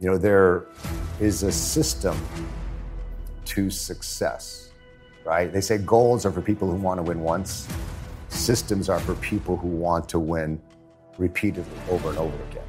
You know, there is a system to success, right? They say goals are for people who want to win once, systems are for people who want to win repeatedly over and over again.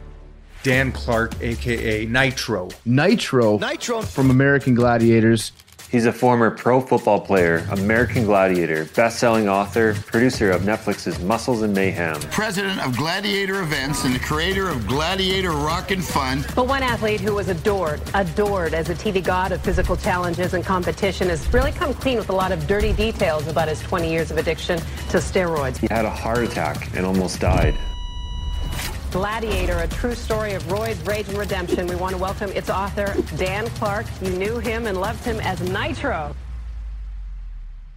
Dan Clark, aka Nitro. Nitro. Nitro. From American Gladiators. He's a former pro football player, American Gladiator, best-selling author, producer of Netflix's Muscles and Mayhem. President of Gladiator Events and the creator of Gladiator Rock'n Run. But one athlete who was adored, adored as a TV god of physical challenges and competition has really come clean with a lot of dirty details about his 20 years of addiction to steroids. He had a heart attack and almost died. Gladiator, a true story of roids, rage, and redemption. We want to welcome its author, Dan Clark. You knew him and loved him as Nitro.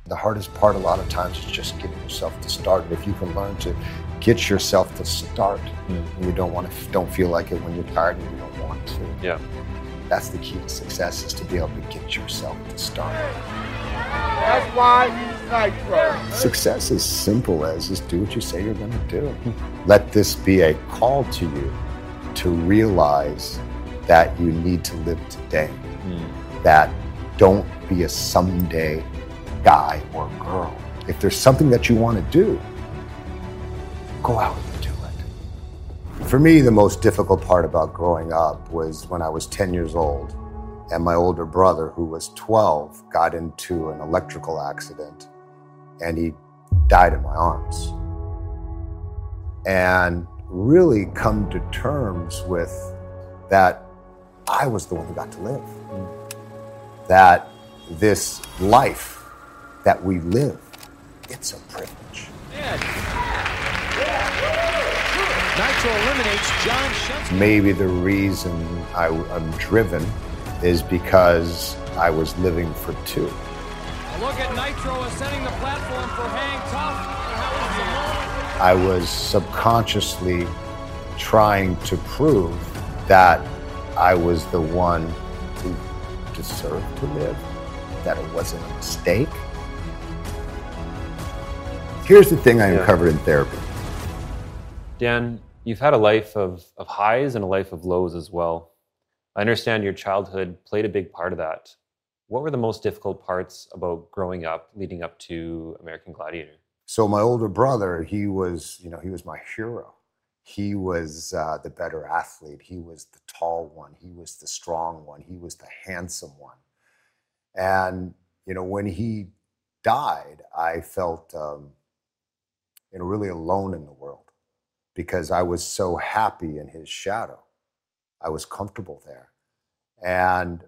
The hardest part a lot of times is just getting yourself to start. If you can learn to get yourself to start, and you don't want to don't feel like it when you're tired and you don't want to. Yeah. That's the key to success is to be able to get yourself to start. That's why he's Nitro. Success is simple as just do what you say you're going to do. Let this be a call to you to realize that you need to live today. Hmm. That don't be a someday guy or girl. If there's something that you want to do, go out and do it. For me, the most difficult part about growing up was when I was 10 years old and my older brother, who was 12, got into an electrical accident and he died in my arms. And really come to terms with that I was the one who got to live. That this life that we live, it's a privilege. Nitro eliminates John. Maybe the reason I, am driven is because I was living for two. A look at Nitro ascending the platform for Hang Tough. I was subconsciously trying to prove that I was the one who deserved to live, that it wasn't a mistake. Here's the thing I Yeah. uncovered in therapy. Dan, you've had a life of, of highs and a life of lows as well. I understand your childhood played a big part of that. What were the most difficult parts about growing up leading up to American Gladiator? So my older brother, he was, you know, he was my hero. He was uh, the better athlete. He was the tall one. He was the strong one. He was the handsome one. And you know, when he died, I felt, um, you know, really alone in the world because I was so happy in his shadow. I was comfortable there, and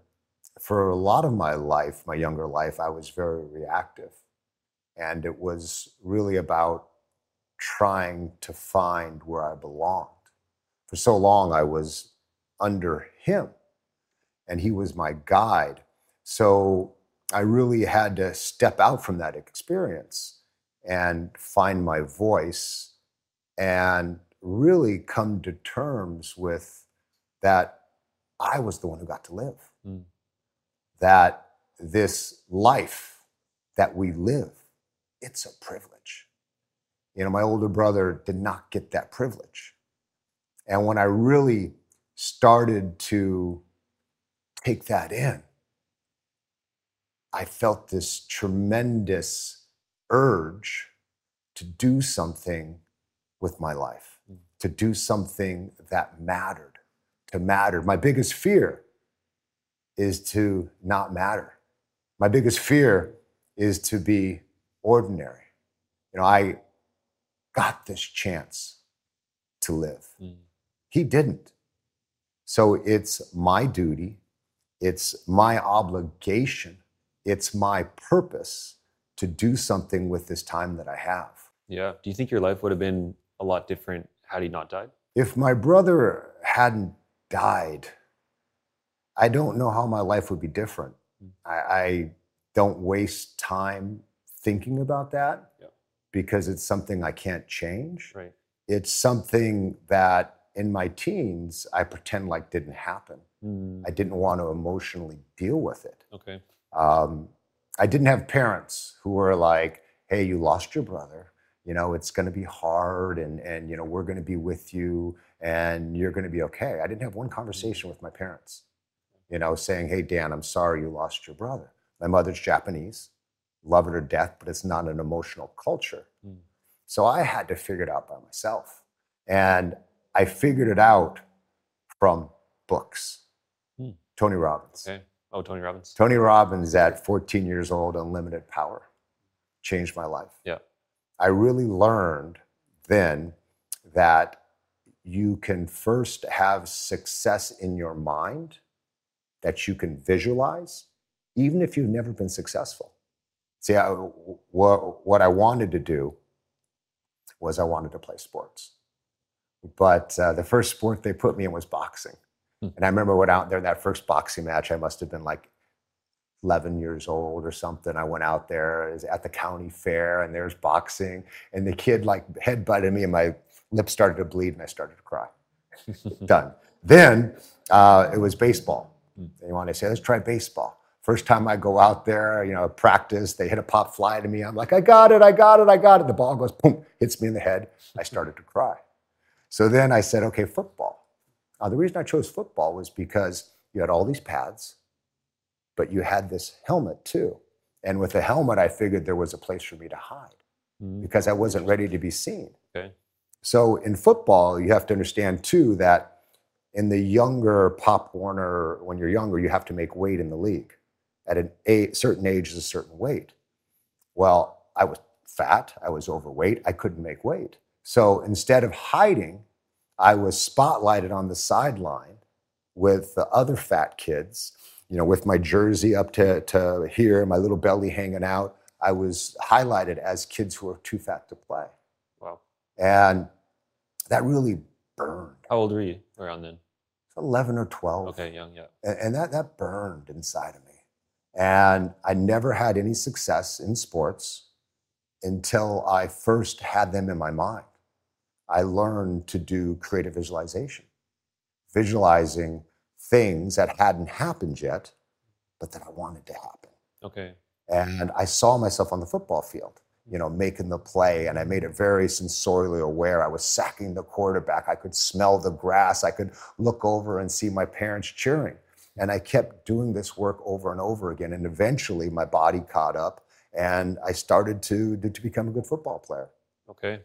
for a lot of my life, my younger life, I was very reactive. And it was really about trying to find where I belonged. For so long, I was under him, and he was my guide. So I really had to step out from that experience and find my voice and really come to terms with that I was the one who got to live Mm. that this life that we live, it's a privilege. You know, my older brother did not get that privilege. And when I really started to take that in, I felt this tremendous urge to do something with my life, hmm. to do something that mattered, to matter. My biggest fear is to not matter. My biggest fear is to be ordinary. You know, I got this chance to live. Mm. He didn't. So it's my duty, it's my obligation, it's my purpose to do something with this time that I have. Yeah. Do you think your life would have been a lot different had he not died? If my brother hadn't died, I don't know how my life would be different. I, I don't waste time thinking about that Yeah. because it's something I can't change. Right. It's something that in my teens I pretend like didn't happen. Mm. I didn't want to emotionally deal with it. Okay. Um, I didn't have parents who were like, "Hey, you lost your brother. You know, it's going to be hard, and and you know, we're going to be with you, and you're going to be okay." I didn't have one conversation with my parents, you know, saying, "Hey, Dan, I'm sorry you lost your brother." My mother's Japanese, love it or death, but it's not an emotional culture. Mm. So I had to figure it out by myself, and I figured it out from books. Hmm. Tony Robbins. Okay. Oh, Tony Robbins. Tony Robbins at 14 years old, Unlimited Power, changed my life. Yeah. I really learned then that you can first have success in your mind that you can visualize, even if you've never been successful. See, I, what, what I wanted to do was I wanted to play sports. But uh, the first sport they put me in was boxing. Hmm. And I remember I went out there in that first boxing match, I must have been like 11 years old or something. I went out there at the county fair and there's boxing. And the kid like head butted me and my lips started to bleed and I started to cry. Done. Then uh, it was baseball. They wanted to say, let's try baseball. First time I go out there, you know, practice, they hit a pop fly to me. I'm like, I got it, I got it, I got it. The ball goes, boom, hits me in the head. I started to cry. So then I said, okay, football. Uh, the reason I chose football was because you had all these pads, but you had this helmet too. And with the helmet, I figured there was a place for me to hide Mm. because I wasn't ready to be seen. Okay. So in football, you have to understand too that in the younger Pop Warner, when you're younger, you have to make weight in the league. At a a certain age is a certain weight. Well, I was fat, I was overweight, I couldn't make weight. So instead of hiding, I was spotlighted on the sideline with the other fat kids, you know, with my jersey up to, to here, my little belly hanging out. I was highlighted as kids who were too fat to play. Wow. And that really burned. How old were you around then? 11 or 12. Okay, young, yeah. And, and that, that burned inside of me. And I never had any success in sports until I first had them in my mind. I learned to do creative visualization, visualizing things that hadn't happened yet, but that I wanted to happen. Okay. And I saw myself on the football field, you know, making the play, and I made it very sensorially aware. I was sacking the quarterback. I could smell the grass. I could look over and see my parents cheering. And I kept doing this work over and over again. And eventually my body caught up and I started to, to become a good football player. Okay.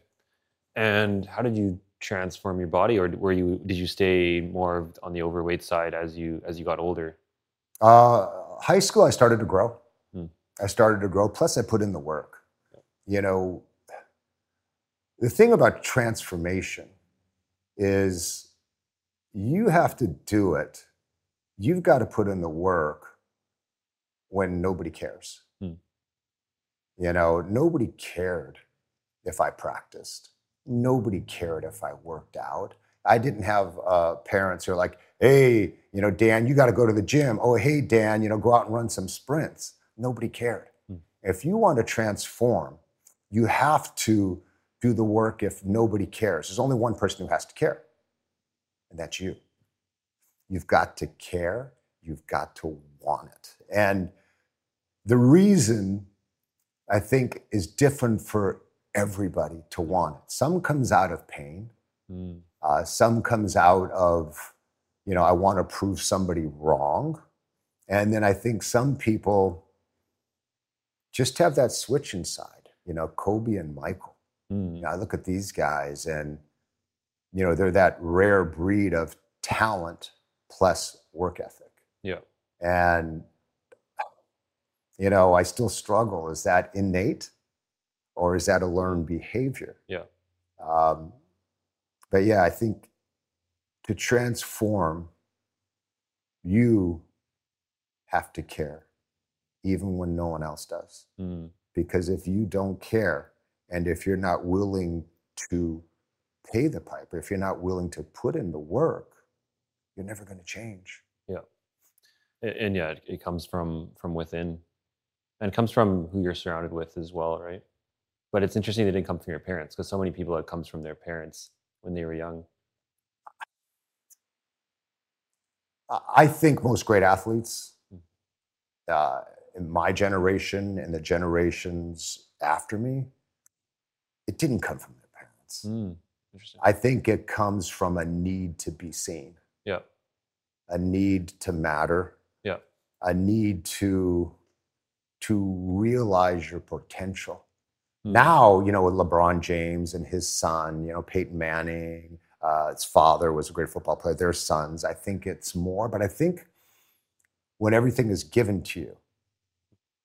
And how did you transform your body, or were you did you stay more on the overweight side as you as you got older? Uh, high school, I started to grow. Hmm. I started to grow. Plus, I put in the work. You know, the thing about transformation is you have to do it. You've got to put in the work when nobody cares. Hmm. You know, nobody cared if I practiced. Nobody cared if I worked out. I didn't have uh, parents who are like, hey, you know, Dan, you got to go to the gym. Oh, hey, Dan, you know, go out and run some sprints. Nobody cared. Hmm. If you want to transform, you have to do the work if nobody cares. There's only one person who has to care, and that's you. You've got to care, you've got to want it. And the reason I think is different for everybody to want it. Some comes out of pain, Mm. uh, some comes out of, you know, I want to prove somebody wrong. And then I think some people just have that switch inside, you know, Kobe and Michael. Mm. You know, I look at these guys and you know, they're that rare breed of talent plus work ethic. Yeah. And, you know, I still struggle. Is that innate or is that a learned behavior? Yeah. Um, but yeah, I think to transform, you have to care, even when no one else does. Mm. Because if you don't care, and if you're not willing to pay the piper, if you're not willing to put in the work, you're never going to change. Yeah. And, and yeah, it, it comes from from within, and it comes from who you're surrounded with as well, right? But it's interesting that it didn't come from your parents because so many people it comes from their parents when they were young. I think most great athletes uh, in my generation and the generations after me, it didn't come from their parents. Mm. Interesting. I think it comes from a need to be seen. A need to matter, Yeah. a need to to realize your potential. Mm. Now, you know, with LeBron James and his son, you know, Peyton Manning, uh, his father was a great football player, their sons, I think it's more, but I think when everything is given to you,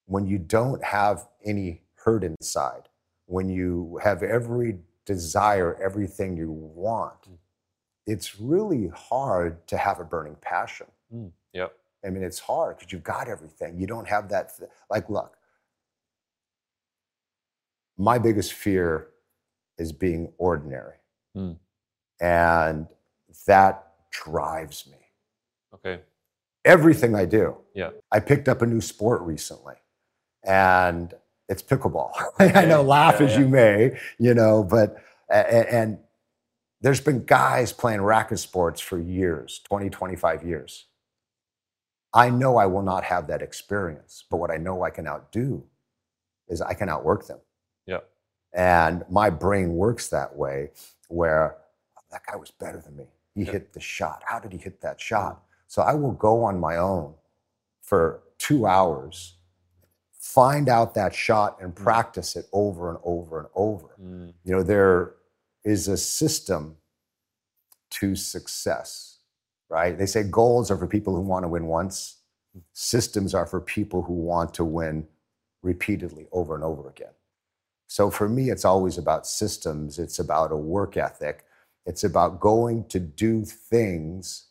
when you don't have any hurt inside, when you have every desire, everything you want, Mm. It's really hard to have a burning passion. Mm. Yep. I mean, it's hard because you've got everything. You don't have that. th- Like, look, my biggest fear is being ordinary. Mm. And that drives me. Okay. Everything I do. Yeah. I picked up a new sport recently, and it's pickleball. I know, laugh Yeah, as yeah. you may, you know, but, a- a- and there's been guys playing racket sports for years 20, 25 years. I know I will not have that experience, but what I know I can outdo is I can outwork them. Yeah. And my brain works that way where that guy was better than me. He Yeah. hit the shot. How did he hit that shot? So I will go on my own for two hours, find out that shot and practice it over and over and over. Mm. You know, there is a system to success, right? They say goals are for people who want to win once, systems are for people who want to win repeatedly over and over again. So for me, it's always about systems, it's about a work ethic, it's about going to do things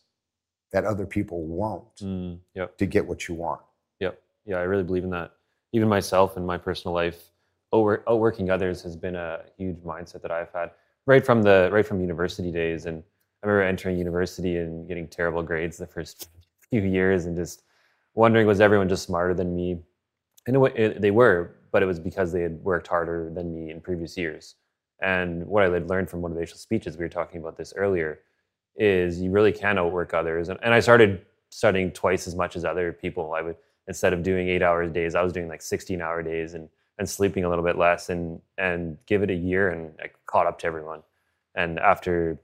that other people won't Mm. Yep. to get what you want. Yep. Yeah, I really believe in that. Even myself in my personal life, outwork, outworking others has been a huge mindset that I've had right from the right from university days. And I remember entering university and getting terrible grades the first few years, and just wondering was everyone just smarter than me? And it, it, they were, but it was because they had worked harder than me in previous years. And what I had learned from motivational speeches, we were talking about this earlier, is you really can outwork others. And, and I started studying twice as much as other people. I would instead of doing eight hours days, I was doing like 16 hour days and and sleeping a little bit less and and give it a year and I caught up to everyone. And after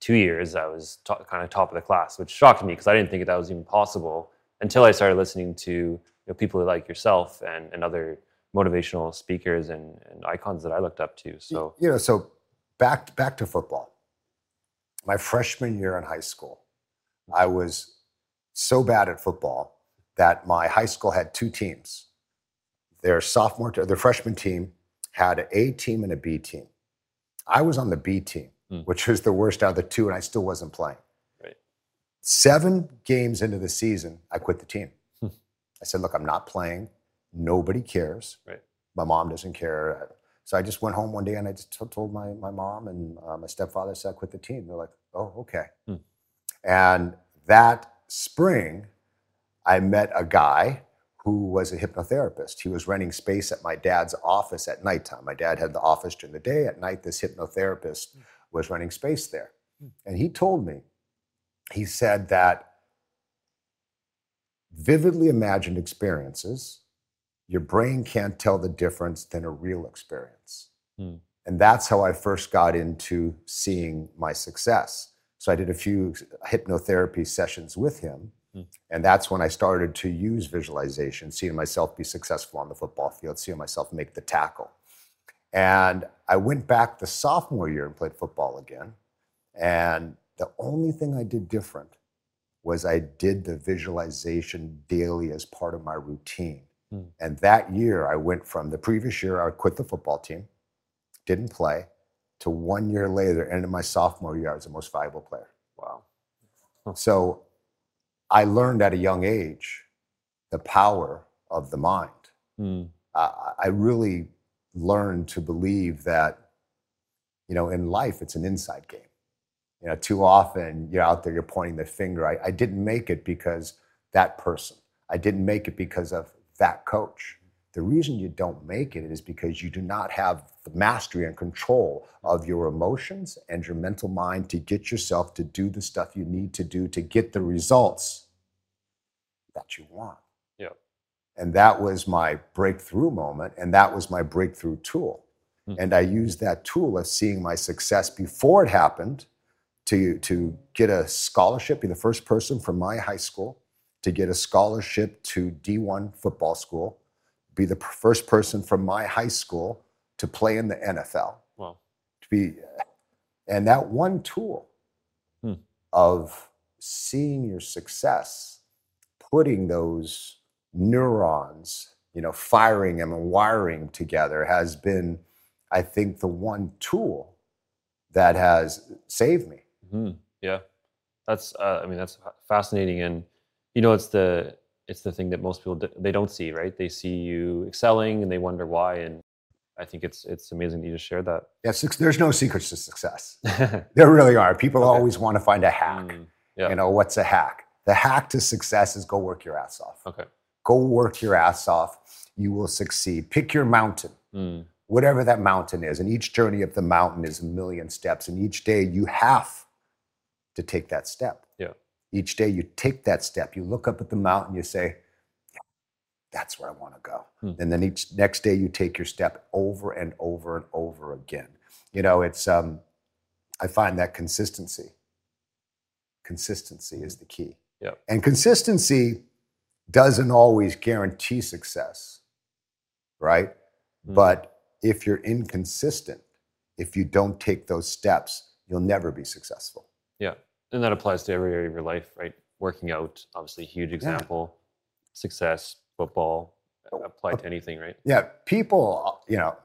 two years, I was to kind of top of the class, which shocked me because I didn't think that was even possible until I started listening to you know, people like yourself and, and other motivational speakers and, and icons that I looked up to. So you know, so back back to football. My freshman year in high school, I was so bad at football that my high school had two teams. Their sophomore, their freshman team had an A team and a B team. I was on the B team, Hmm. which was the worst out of the two, and I still wasn't playing. Right. Seven games into the season, I quit the team. Hmm. I said, "Look, I'm not playing. Nobody cares. Right. My mom doesn't care. So I just went home one day and I just t- told my, my mom and uh, my stepfather said I quit the team. They're like, oh, okay. Hmm. And that spring, I met a guy who was a hypnotherapist. He was renting space at my dad's office at nighttime. My dad had the office during the day. At night, this hypnotherapist was renting space there. And he told me, he said that vividly imagined experiences your brain can't tell the difference than a real experience. Hmm. And that's how I first got into seeing my success. So I did a few hypnotherapy sessions with him. Hmm. And that's when I started to use visualization, seeing myself be successful on the football field, seeing myself make the tackle. And I went back the sophomore year and played football again. And the only thing I did different was I did the visualization daily as part of my routine. Hmm. And that year, I went from the previous year, I quit the football team, didn't play, to one year later, ended my sophomore year, I was the most valuable player. Wow. So I learned at a young age the power of the mind. Mm. I I really learned to believe that, you know, in life, it's an inside game. You know, too often you're out there, you're pointing the finger. I, I didn't make it because that person. I didn't make it because of that coach. The reason you don't make it is because you do not have the mastery and control of your emotions and your mental mind to get yourself to do the stuff you need to do to get the results that you want. Yeah. And that was my breakthrough moment, and that was my breakthrough tool. Hmm. And I used that tool of seeing my success before it happened to, to get a scholarship, be the first person from my high school to get a scholarship to D1 football school, be the first person from my high school to play in the NFL. Wow. To be, and that one tool Hmm. of seeing your success, putting those neurons, you know, firing them and wiring together has been, I think, the one tool that has saved me. hmm Yeah, that's. Uh, I mean, that's fascinating, and you know, it's the it's the thing that most people they don't see, right? They see you excelling, and they wonder why. And I think it's it's amazing that you just shared that. Yeah, there's no secrets to success. There really are. People always want to find a hack. Mm, yeah. You know, what's a hack? The hack to success is go work your ass off. Okay. Go work your ass off. You will succeed. Pick your mountain, Mm, whatever that mountain is. And each journey up the mountain is a million steps. And each day you have to take that step. Yeah. Each day you take that step. You look up at the mountain, you say, "Yeah, that's where I want to go. Hmm. And then each next day you take your step over and over and over again. You know, it's um, I find that consistency. Consistency is the key. Yeah. And consistency doesn't always guarantee success, right? Mm. But if you're inconsistent, if you don't take those steps, you'll never be successful. Yeah, and that applies to every area of your life, right? Working out, obviously, huge example. Success, football, apply to anything, right? Yeah, people, you know,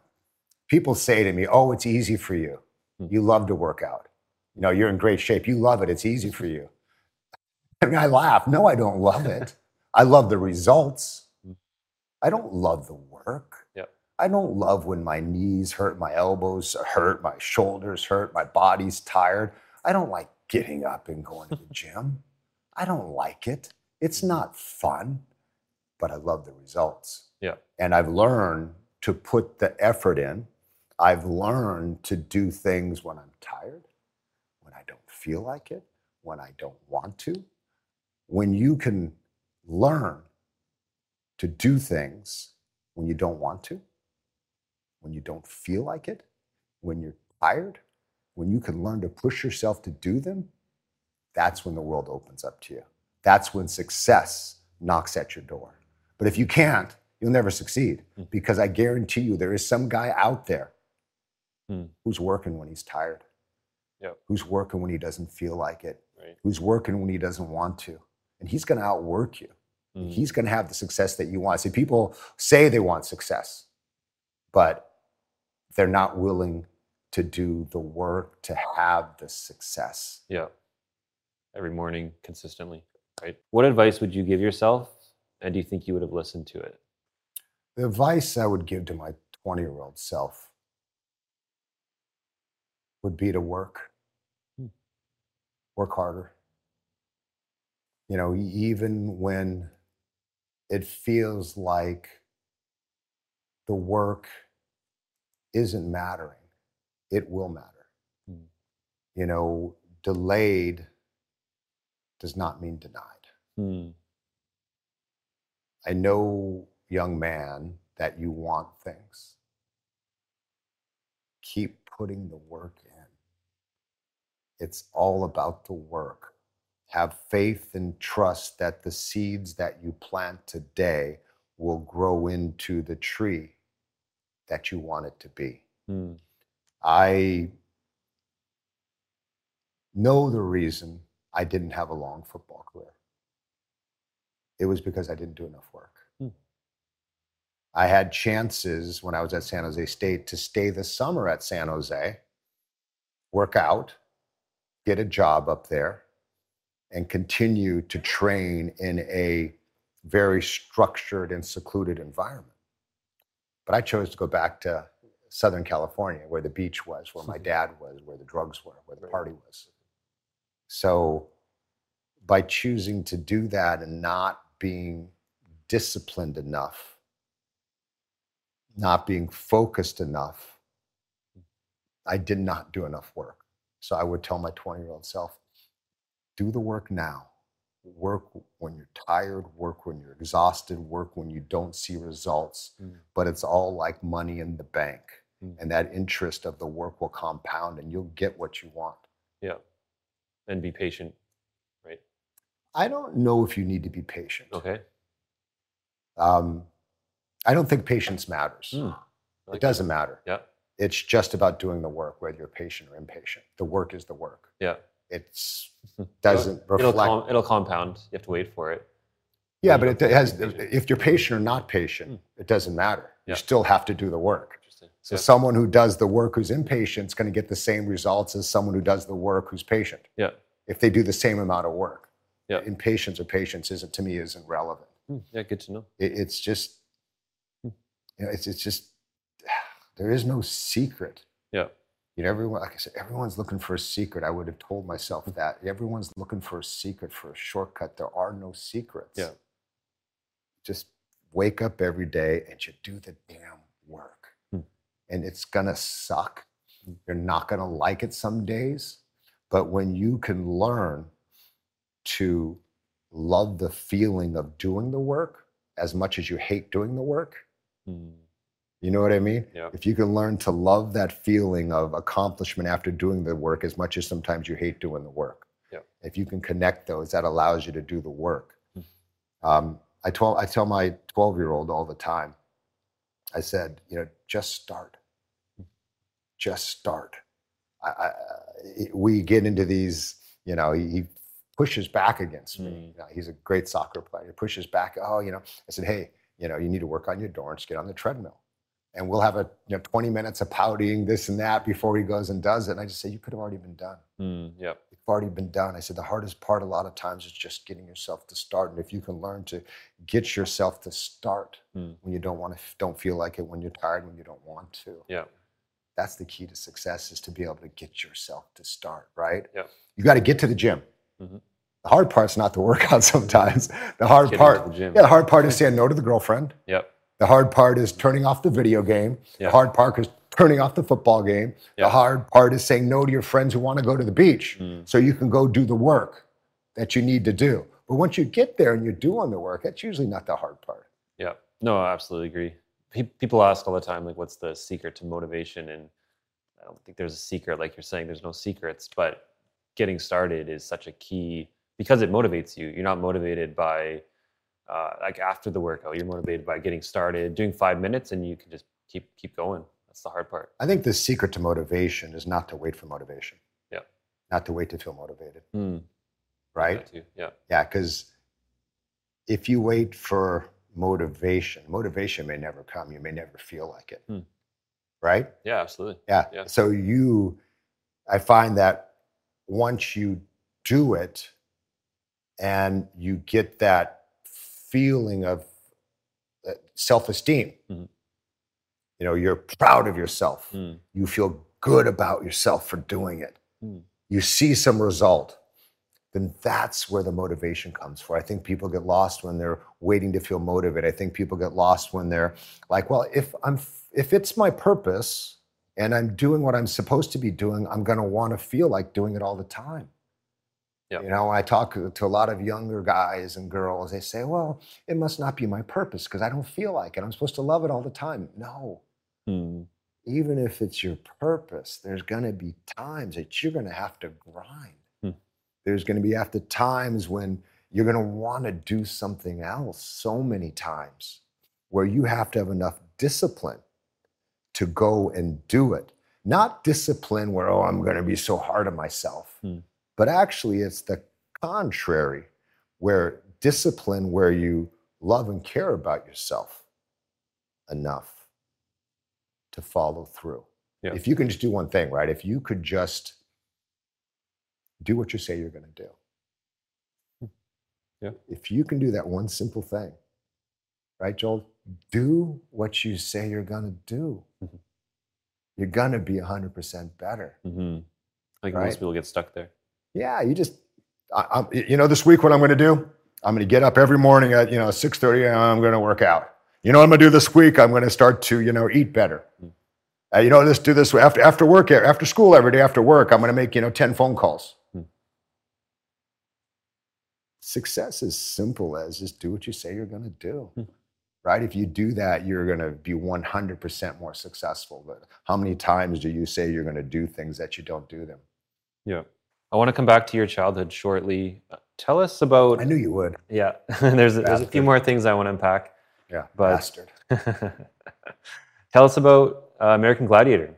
people say to me, "Oh, it's easy for you. Hmm. You love to work out. You know, you're in great shape. You love it. It's easy for you." I mean, I laugh. No, I don't love it. I love the results. Hmm. I don't love the work. Yeah. I don't love when my knees hurt, my elbows hurt, my shoulders hurt, my body's tired. I don't like getting up and going to the gym. I don't like it. It's not fun, but I love the results. Yeah. And I've learned to put the effort in. I've learned to do things when I'm tired, when I don't feel like it, when I don't want to. When you can learn to do things when you don't want to, when you don't feel like it, when you're tired, when you can learn to push yourself to do them, that's when the world opens up to you. That's when success knocks at your door. But if you can't, you'll never succeed because I guarantee you there is some guy out there Hmm. who's working when he's tired, Yep. who's working when he doesn't feel like it, Right. who's working when he doesn't want to. And he's going to outwork you. Mm. He's going to have the success that you want. See, people say they want success, but they're not willing to do the work to have the success. Yeah. Every morning, consistently, right? What advice would you give yourself, and do you think you would have listened to it? The advice I would give to my 20 year old self would be to work, Hmm. work harder. You know, even when it feels like the work isn't mattering, it will matter. Hmm. You know, delayed does not mean denied. Hmm. I know, young man, that you want things. Keep putting the work in. It's all about the work. Have faith and trust that the seeds that you plant today will grow into the tree that you want it to be. Hmm. I know the reason I didn't have a long football career. It was because I didn't do enough work. Hmm. I had chances when I was at San Jose State to stay the summer at San Jose, work out, get a job up there, and continue to train in a very structured and secluded environment. But I chose to go back to Southern California, where the beach was, where my mm-hmm. dad was, where the drugs were, where the party was. So by choosing to do that and not being disciplined enough, not being focused enough, I did not do enough work. So I would tell my 20 year old self, do the work now. Work when you're tired, work when you're exhausted, work when you don't see results. Mm. But it's all like money in the bank. Mm. And that interest of the work will compound and you'll get what you want. Yeah. And be patient, right? I don't know if you need to be patient. Okay. Um, I don't think patience matters. Mm. Like It doesn't matter. Yeah. It's just about doing the work, whether you're patient or impatient. The work is the work. Yeah. It's doesn't it'll, reflect. com- it'll compound. You have to wait for it. yeah, but it has. If you're patient or not patient, it doesn't matter. Hmm. Yeah. You still have to do the work. So someone who does the work who's impatient is going to get the same results as someone who does the work who's patient. Yeah. If they do the same amount of work. Yeah. Impatience or patience isn't to me isn't relevant. Hmm, Yeah, good to know. It, it's just, Hmm. you know, it's it's just there is no secret. You know, everyone, like I said, everyone's looking for a secret. I would have told myself that. Everyone's looking for a secret, for a shortcut. There are no secrets. Yeah. Just wake up every day and you do the damn work. Hmm. And it's gonna suck. You're not gonna like it some days. But when you can learn to love the feeling of doing the work as much as you hate doing the work, Hmm. You know what I mean? Yeah. If you can learn to love that feeling of accomplishment after doing the work as much as sometimes you hate doing the work. Yeah. If you can connect those, that allows you to do the work. Hmm. Um, I, tell, I tell my 12 year old all the time, I said, you know, just start. Just start. I, I, I- we get into these, you know, he, he pushes back against me. Mm. You know, he's a great soccer player. He pushes back. Oh, you know, I said, hey, you know, you need to work on your endurance, get on the treadmill. And we'll have a you know 20 minutes of pouting, this and that before he goes and does it. And I just say, you could have already been done. Hmm, yeah. It's already been done. I said, the hardest part a lot of times is just getting yourself to start. And if you can learn to get yourself to start Hmm. when you don't want to, don't feel like it, when you're tired, when you don't want to, Yeah. that's the key to success is to be able to get yourself to start, right? Yeah. You got to get to the gym. Mhm. The hard part's not the workout sometimes. The hard Getting part, the yeah, the hard part is saying no to the girlfriend. Yep. The hard part is turning off the video game. Yeah. The hard part is turning off the football game. Yeah. The hard part is saying no to your friends who want to go to the beach Mm. so you can go do the work that you need to do. But once you get there and you're doing the work, that's usually not the hard part. Yeah. No, I absolutely agree. Pe- people ask all the time, like, what's the secret to motivation? And I don't think there's a secret. Like you're saying, there's no secrets, but getting started is such a key because it motivates you. You're not motivated by, uh, like after the workout, you're motivated by getting started, doing five minutes, and you can just keep keep going. That's the hard part. I think the secret to motivation is not to wait for motivation. Yeah. Not to wait to feel motivated, Mm, right? Yeah. Yeah, because if you wait for motivation, motivation may never come. You may never feel like it, Hmm. right? Yeah, absolutely. Yeah. Yeah. So you, I find that once you do it and you get that feeling of uh, self esteem, Mhm. you know, you're proud of yourself. Mm, You feel good about yourself for doing it. Mm. You see some result, then that's where the motivation comes for. I think people get lost when they're waiting to feel motivated. I think people get lost when they're like, well, if I'm if it's my purpose and I'm doing what I'm supposed to be doing, I'm going to want to feel like doing it all the time. Yeah. You know, I talk to a lot of younger guys and girls, they say, well, it must not be my purpose because I don't feel like it. I'm supposed to love it all the time. No, mm, even if it's your purpose, there's going to be times that you're going to have to grind. Hmm. There's going to be after times when you're going to want to do something else so many times where you have to have enough discipline to go and do it. Not discipline where, oh, I'm going to be so hard on myself. Hmm. But actually, it's the contrary, where discipline, where you love and care about yourself enough to follow through. Yeah. If you can just do one thing, right? If you could just do what you say you're going to do. Yeah. If you can do that one simple thing, right, Joel? Do what you say you're going to do. Mhm. You're going to be 100% better. hmm I think Right. most people get stuck there. Yeah, you just, I, I'm, you know, this week what I'm going to do? I'm going to get up every morning at, you know, 6.30 and I'm going to work out. You know what I'm going to do this week? I'm going to start to, you know, eat better. Uh, you know, let's do this after, after work, after school, every day after work. I'm going to make, you know, 10 phone calls. Hmm. Success is simple as just do what you say you're going to do. Hmm. Right? If you do that, you're going to be 100% more successful. But how many times do you say you're going to do things that you don't do them? Yeah. I want to come back to your childhood shortly. Uh, Tell us about. I knew you would. Yeah. there's, there's a few more things I want to unpack. Yeah, But- bastard. Tell us about uh, American Gladiator.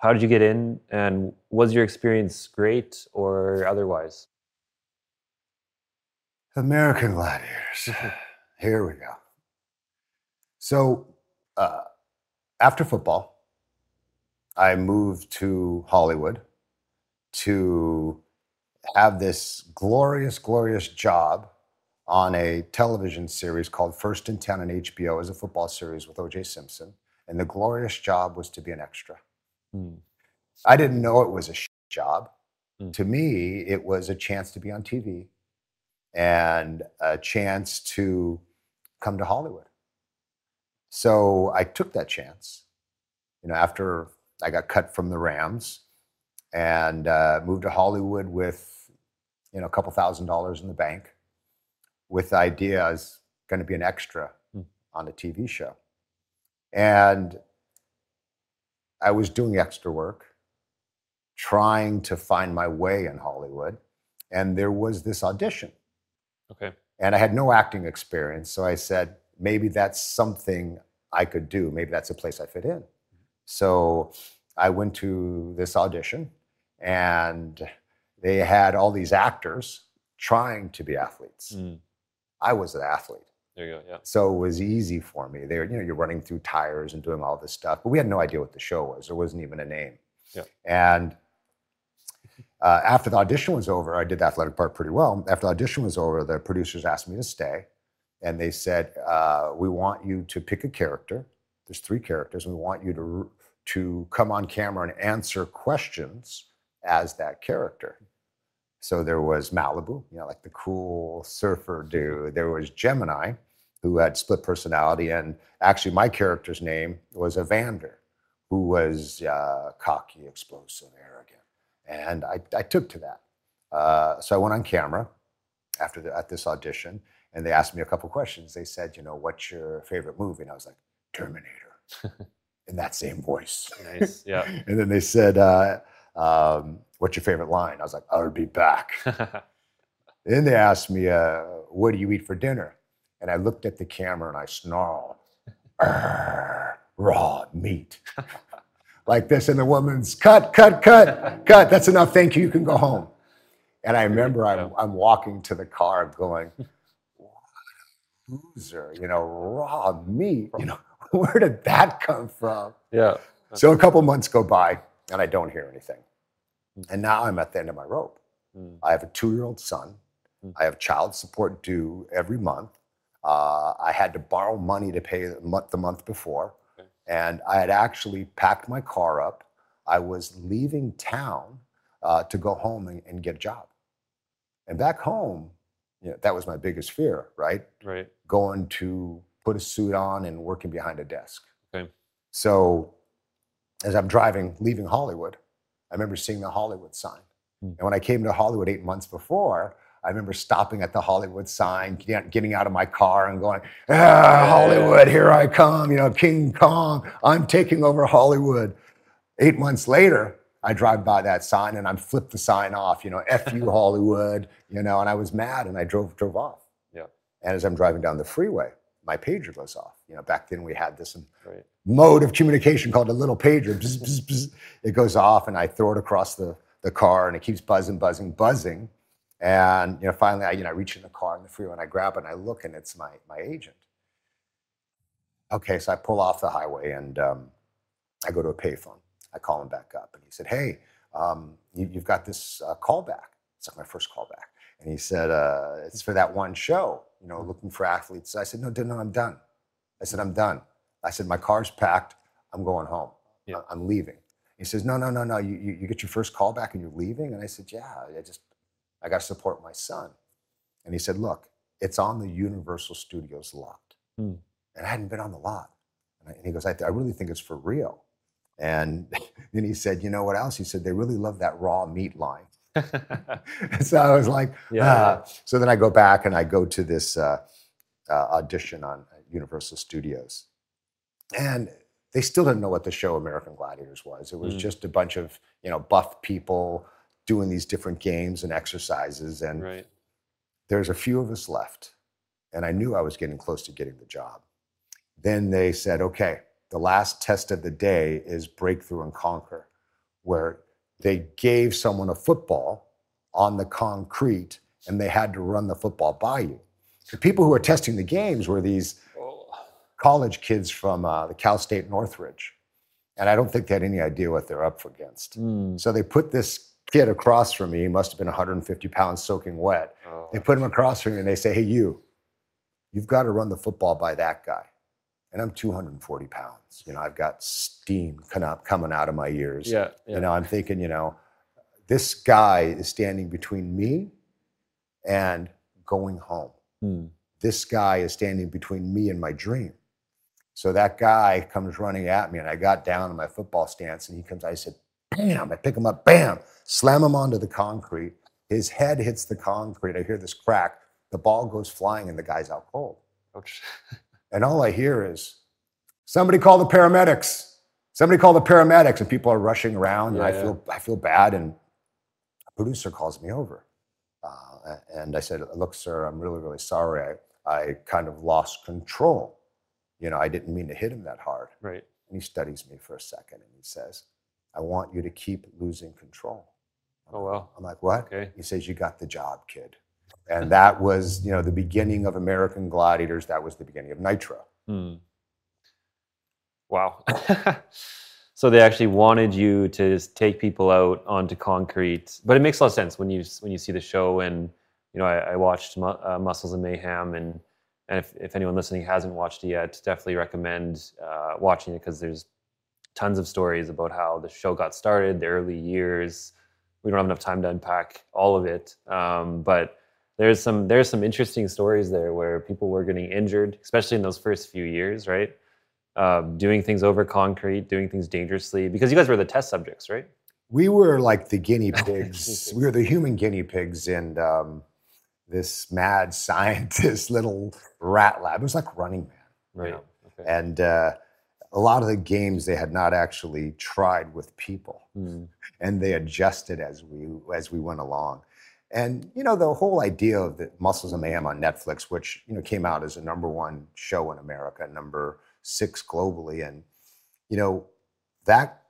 How did you get in, and was your experience great or otherwise? American Gladiators. Here we go. So, uh, after football, I moved to Hollywood to have this glorious, glorious job on a television series called First and Ten on HBO as a football series with O.J. Simpson. And the glorious job was to be an extra. Hmm. I didn't know it was a job. Mm. To me, it was a chance to be on TV and a chance to come to Hollywood. So I took that chance. You know, after I got cut from the Rams and uh, moved to Hollywood with, you know, a couple thousand dollars in the bank, with the idea I was going to be an extra Mm. on a TV show. And I was doing extra work, trying to find my way in Hollywood. And there was this audition. Okay. And I had no acting experience. So I said, maybe that's something I could do. Maybe that's a place I fit in. So I went to this audition, and they had all these actors trying to be athletes. Mm. I was an athlete. There you go. Yeah. So it was easy for me. They were, you know, you're running through tires and doing all this stuff, but we had no idea what the show was. There wasn't even a name. Yeah. And uh, after the audition was over, I did the athletic part pretty well. After the audition was over, the producers asked me to stay, and they said, uh, "We want you to pick a character. There's three characters, and we want you to to come on camera and answer questions as that character." So there was Malibu, you know, like the cool surfer dude. There was Gemini, who had split personality, and actually my character's name was Evander, who was uh, cocky, explosive, arrogant, and I, I took to that. Uh, so I went on camera after the, at this audition, and they asked me a couple questions. They said, you know, what's your favorite movie? And I was like, Terminator, in that same voice. Nice. Yeah. and then they said, uh, um, what's your favorite line? I was like, I'll be back. Then they asked me, uh, what do you eat for dinner? And I looked at the camera and I snarled, raw meat. like this. And the woman's, cut, cut, cut, cut. That's enough. Thank you. You can go home. And I remember I'm, I'm walking to the car going, what loser, you know, raw meat. You know, where did that come from? yeah. So a couple months go by and I don't hear anything. And now I'm at the end of my rope. Mm. I have a two year old son. Mm. I have child support due every month. Uh, I had to borrow money to pay the month, the month before. Okay. And I had actually packed my car up. I was leaving town uh, to go home and, and get a job. And back home, you know, that was my biggest fear, right? Right. Going to put a suit on and working behind a desk. Okay. So as I'm driving, leaving Hollywood, I remember seeing the Hollywood sign. Hmm. And when I came to Hollywood eight months before, I remember stopping at the Hollywood sign, getting out of my car and going, ah, Hollywood, here I come, you know, King Kong, I'm taking over Hollywood. Eight months later, I drive by that sign and I'm flipped the sign off, you know, F you Hollywood, you know, and I was mad and I drove drove off. Yeah. And as I'm driving down the freeway, my pager goes off. You know, back then we had this Right. mode of communication called a little pager. Bzz, bzz, bzz. It goes off, and I throw it across the, the car, and it keeps buzzing, buzzing, buzzing. And you know, finally, I you know, I reach in the car in the freeway and I grab it and I look, and it's my my agent. Okay, so I pull off the highway and um, I go to a payphone. I call him back up, and he said, "Hey, um, you, have got this uh, call back. It's like my first callback." And he said, uh, "It's for that one show, you know, looking for athletes." I said, "No, no, no, I'm done." I said, "I'm done." I said, "My car's packed. I'm going home. Yeah. I'm leaving." He says, "No, no, no, no. You, you, you get your first call back and you're leaving." And I said, "Yeah, I just I got to support my son." And he said, "Look, it's on the Universal Studios lot." Hmm and I hadn't been on the lot. And, he goes, I, I really think it's for real. And then he said, you know what else? He said, they really love that raw meat line. so I was like, yeah, ah. So then I go back and I go to this uh, uh, audition on Universal Studios. And they still didn't know what the show American Gladiators was. It was mm. just a bunch of, you know, buff people doing these different games and exercises. And right. there's a few of us left. And I knew I was getting close to getting the job. Then they said, okay, the last test of the day is breakthrough and conquer, where they gave someone a football on the concrete and they had to run the football by you. The people who were testing the games were these college kids from uh, the Cal State Northridge. And I don't think they had any idea what they're up against. Mm. So they put this kid across from me. He must have been 150 pounds soaking wet. Oh. They put him across from me and they say, hey, you, you've got to run the football by that guy and I'm 240 pounds. You know, I've got steam coming out of my ears. Yeah, yeah. You know, I'm thinking, you know, this guy is standing between me and going home. Hmm. This guy is standing between me and my dream. So that guy comes running at me, and I got down in my football stance, and he comes. I said, "Bam!" I pick him up, bam, slam him onto the concrete. His head hits the concrete. I hear this crack. The ball goes flying, and the guy's out cold. Ouch. And all I hear is, somebody call the paramedics. Somebody call the paramedics. And people are rushing around. Yeah, and I yeah. feel I feel bad. And a producer calls me over. Uh, and I said, look, sir, I'm really, really sorry. I, I kind of lost control. You know, I didn't mean to hit him that hard. Right. And he studies me for a second and he says, I want you to keep losing control. Oh, well. I'm like, what? Okay. He says, you got the job, kid and that was you know the beginning of American Gladiators. That was the beginning of Nitro. Hmm. Wow. so they actually wanted you to take people out onto concrete, but it makes a lot of sense when you when you see the show. And you know, I, I watched Mu- uh, Muscles and Mayhem, and and if, if anyone listening hasn't watched it yet, definitely recommend uh, watching it because there's tons of stories about how the show got started, the early years. We don't have enough time to unpack all of it, um, but there's some there's some interesting stories there where people were getting injured, especially in those first few years, right? Uh, doing things over concrete, doing things dangerously, because you guys were the test subjects, right? We were like the guinea pigs. we were the human guinea pigs in um, this mad scientist little rat lab. It was like Running Man, right? You know? okay. And uh, a lot of the games they had not actually tried with people, mm. and they adjusted as we as we went along. And you know the whole idea of the Muscles and Mayhem on Netflix, which you know came out as a number one show in America, number six globally, and you know that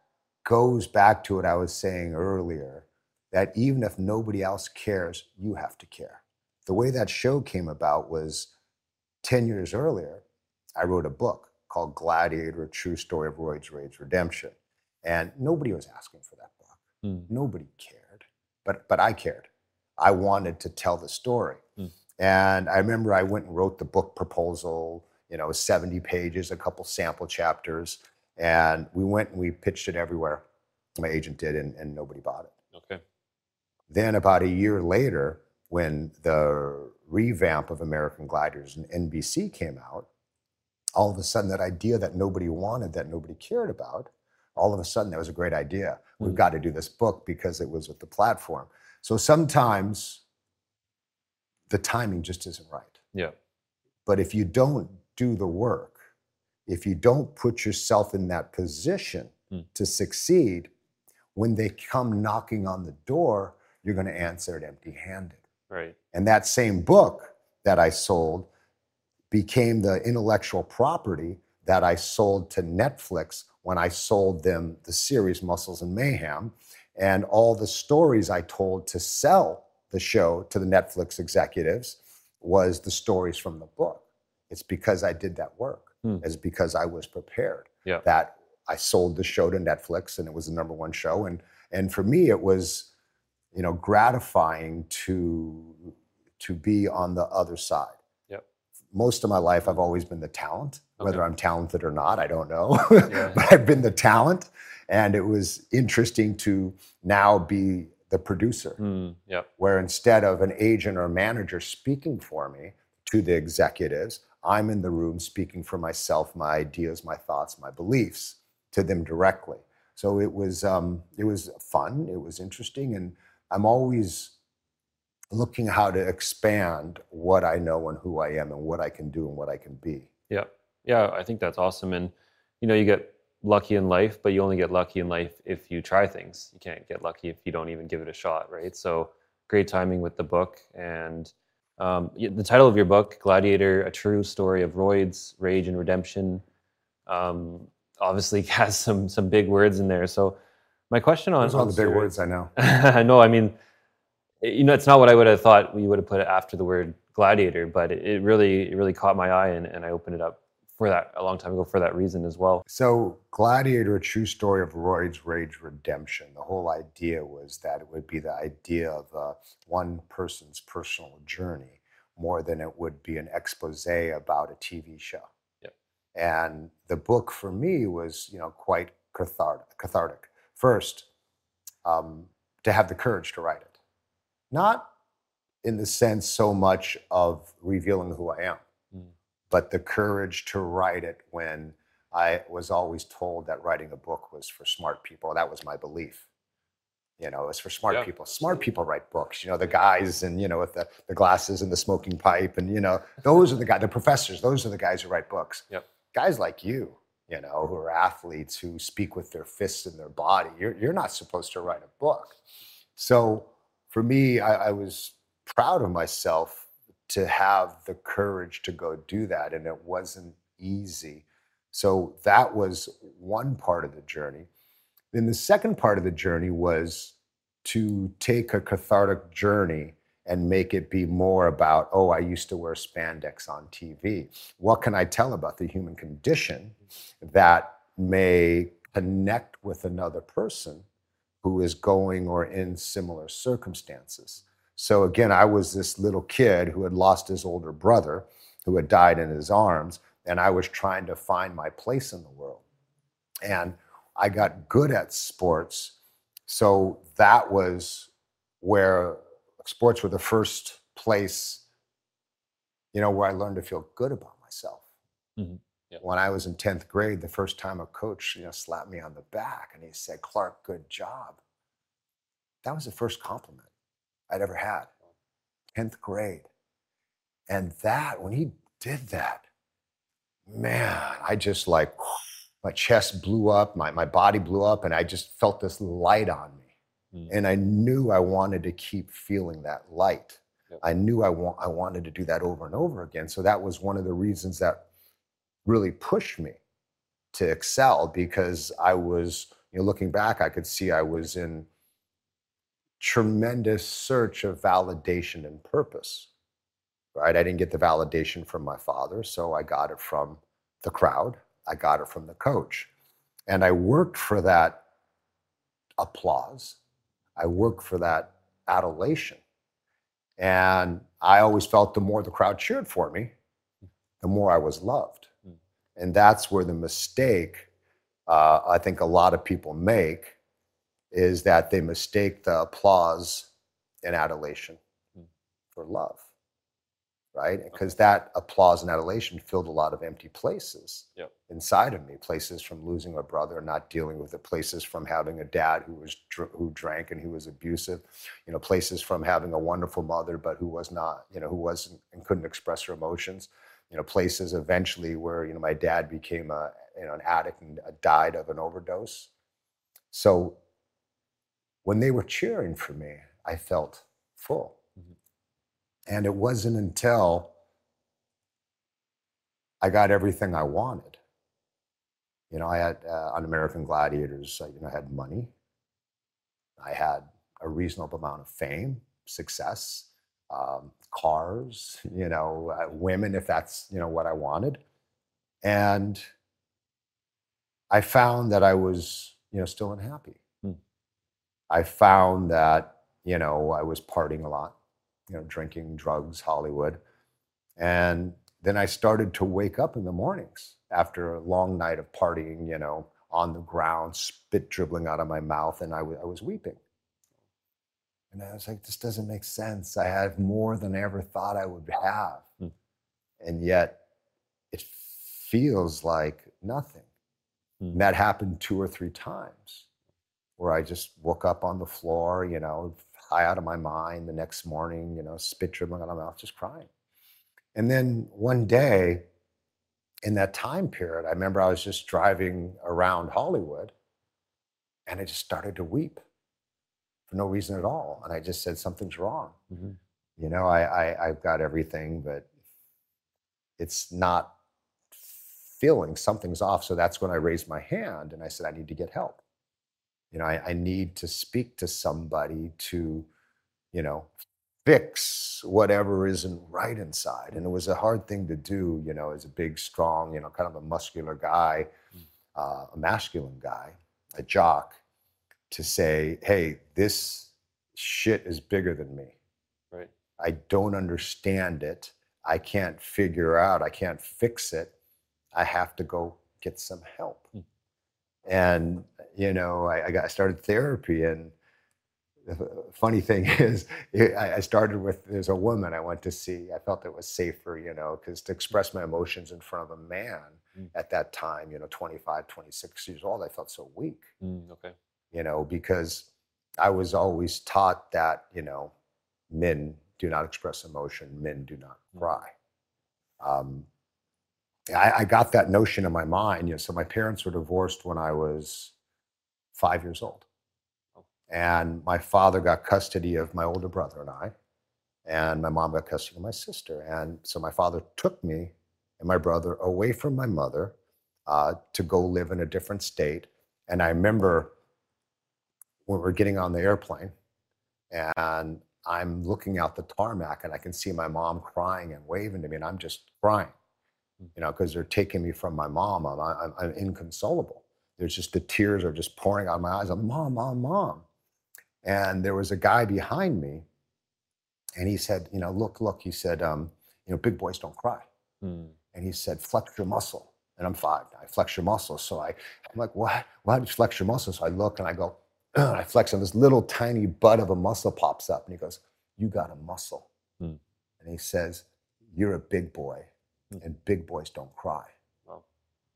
goes back to what I was saying earlier that even if nobody else cares, you have to care. The way that show came about was 10 years earlier, I wrote a book called Gladiator, A True Story of Roids Rage Redemption. And nobody was asking for that book. Mm. Nobody cared. But, but I cared. I wanted to tell the story. Mm. And I remember I went and wrote the book proposal, you know, 70 pages, a couple sample chapters. And we went and we pitched it everywhere. My agent did, and, and nobody bought it. Okay. Then, about a year later, when the revamp of American Gladiators and NBC came out, all of a sudden, that idea that nobody wanted, that nobody cared about, all of a sudden, that was a great idea. Mm. We've got to do this book because it was with the platform. So sometimes the timing just isn't right. Yeah. But if you don't do the work, if you don't put yourself in that position mm. to succeed, when they come knocking on the door, you're going to answer it empty handed. Right. And that same book that I sold became the intellectual property that I sold to Netflix when I sold them the series Muscles and Mayhem. And all the stories I told to sell the show to the Netflix executives was the stories from the book. It's because I did that work. Hmm. It's because I was prepared Yeah. that I sold the show to Netflix and it was the number one show. And and for me, it was, you know, gratifying to to be on the other side. Yep. Most of my life, I've always been the talent. Whether I'm talented or not, I don't know. Yeah. but I've been the talent, and it was interesting to now be the producer. Yep. where instead of an agent or manager speaking for me to the executives, I'm in the room speaking for myself, my ideas, my thoughts, my beliefs to them directly. So it was um, it was fun, it was interesting, and I'm always looking how to expand what I know and who I am and what I can do and what I can be. Yeah. Yeah, I think that's awesome. And you know, you get lucky in life, but you only get lucky in life if you try things. You can't get lucky if you don't even give it a shot, right? So great timing with the book and um, the title of your book, Gladiator: A True Story of Roids, Rage, and Redemption, um, obviously has some some big words in there. So my question on Those are all the big words I know. no, I mean, you know, it's not what I would have thought we would have put it after the word gladiator, but it, it really, it really caught my eye, and, and I opened it up for that a long time ago for that reason as well. So, Gladiator, a true story of Roids Rage Redemption. The whole idea was that it would be the idea of uh, one person's personal journey more than it would be an expose about a TV show. Yep. And the book for me was, you know, quite cathartic. cathartic. First, um, to have the courage to write it, not in the sense so much of revealing who I am. But the courage to write it when I was always told that writing a book was for smart people. That was my belief. You know, it's for smart Yeah. people. Smart people write books. You know, the guys and you know with the, the glasses and the smoking pipe and you know those are the guys. The professors. Those are the guys who write books. Yep. Guys like you, you know, who are athletes who speak with their fists and their body. You're you're not supposed to write a book. So for me, I, I was proud of myself to have the courage to go do that. And it wasn't easy. So that was one part of the journey. Then the second part of the journey was to take a cathartic journey and make it be more about, oh, I used to wear spandex on TV. What can I tell about the human condition that may connect with another person who is going or in similar circumstances? So again, I was this little kid who had lost his older brother, who had died in his arms, and I was trying to find my place in the world. And I got good at sports. So that was where sports were the first place, you know, where I learned to feel good about myself. Mhm. Yeah. When I was in 10th grade, the first time a coach, you know, slapped me on the back and he said, Clark, good job. That was the first compliment I'd ever had. 10th grade. And that, when he did that, man, I just like, my chest blew up, my, my body blew up, and I just felt this light on me. Mm. And I knew I wanted to keep feeling that light. Yep. I knew I, wa- I wanted to do that over and over again. So that was one of the reasons that really pushed me to excel because I was, you know, looking back, I could see I was in tremendous search of validation and purpose. Right? I didn't get the validation from my father, so I got it from the crowd. I got it from the coach. And I worked for that applause. I worked for that adulation. And I always felt the more the crowd cheered for me, the more I was loved. Mm. And that's where the mistake uh, I think a lot of people make is that they mistake the applause and adulation Mm. for love, right? Because that applause and adulation filled a lot of empty places Yep. inside of me. Places from losing a brother and not dealing with it. Places from having a dad who was dr- who drank and who was abusive. You know, places from having a wonderful mother but who was not, you know, who wasn't and couldn't express her emotions. You know, places eventually where you know my dad became a you know an addict and died of an overdose. So when they were cheering for me, I felt full. Mhm. And it wasn't until I got everything I wanted. You know, I had uh, on American Gladiators, uh, you know, I had money. I had a reasonable amount of fame, success, um, cars, you know, uh, women, if that's you know what I wanted, and I found that I was you know still unhappy. I found that you know I was partying a lot, you know, drinking, drugs, Hollywood, and then I started to wake up in the mornings after a long night of partying, you know, on the ground, spit dribbling out of my mouth, and I, w- I was weeping. And I was like, this doesn't make sense. I have more than I ever thought I would have. Hmm. And yet it feels like nothing. Hmm. And that happened two or three times where I just woke up on the floor, you know, high out of my mind the next morning, you know, spit dribbling out of my mouth, just crying. And then one day in that time period, I remember I was just driving around Hollywood and I just started to weep for no reason at all. And I just said, something's wrong. Mhm. You know, I, I, I've got everything, but it's not feeling something's off. So that's when I raised my hand and I said, I need to get help. You know, I, I need to speak to somebody to, you know, fix whatever isn't right inside. And it was a hard thing to do, you know, as a big, strong, you know, kind of a muscular guy, uh, a masculine guy, a jock, to say, hey, this shit is bigger than me. Right. I don't understand it. I can't figure out, I can't fix it. I have to go get some help. Hmm. And, you know, I, I got I started therapy and the funny thing is, I I started with there's a woman I went to see. I felt it was safer, you know, because to express my emotions in front of a man Mm. at that time, you know, 25, 26 years old, I felt so weak, Mm, okay. you know, because I was always taught that, you know, men do not express emotion, men do not Mm. cry. Um, I, I got that notion in my mind. You know, so my parents were divorced when I was five years old, and my father got custody of my older brother and I, and my mom got custody of my sister. And so my father took me and my brother away from my mother uh, to go live in a different state. And I remember when we're getting on the airplane, and I'm looking out the tarmac, and I can see my mom crying and waving to me, and I'm just crying you know, because they're taking me from my mom. I'm, I'm, I'm inconsolable. There's just the tears are just pouring out of my eyes. I'm, mom, mom, mom. And there was a guy behind me, and he said, you know, look, look. He said, um, you know, big boys don't cry. Mm. And he said, flex your muscle. And I'm five. I flex your muscle. So I, I'm like, what? Why do you flex your muscle? So I look and I go, and I flex, and this little tiny bud of a muscle pops up, and he goes, you got a muscle. Hmm. And he says, you're a big boy, Mm-hmm. and big boys don't cry. Wow.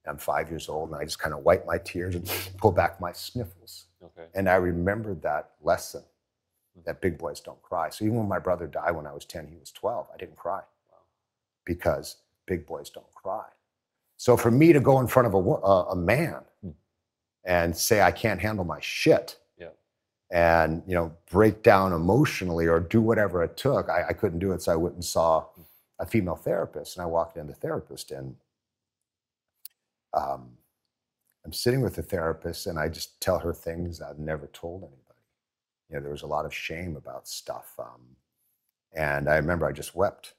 I'm five years old, and I just kind of wipe my tears and pull back my sniffles. Okay. And I remembered that lesson mm-hmm. that big boys don't cry. So even when my brother died when I was 10, he was 12, I didn't cry because big boys don't cry. So for me to go in front of a, a, a man Hmm. and say, I can't handle my shit, Yeah. and you know break down emotionally or do whatever it took I, I couldn't do it so i went and saw hmm. A female therapist and i walked in the therapist and um, i'm sitting with the therapist and i just tell her things i've never told anybody you know there was a lot of shame about stuff um, and i remember i just wept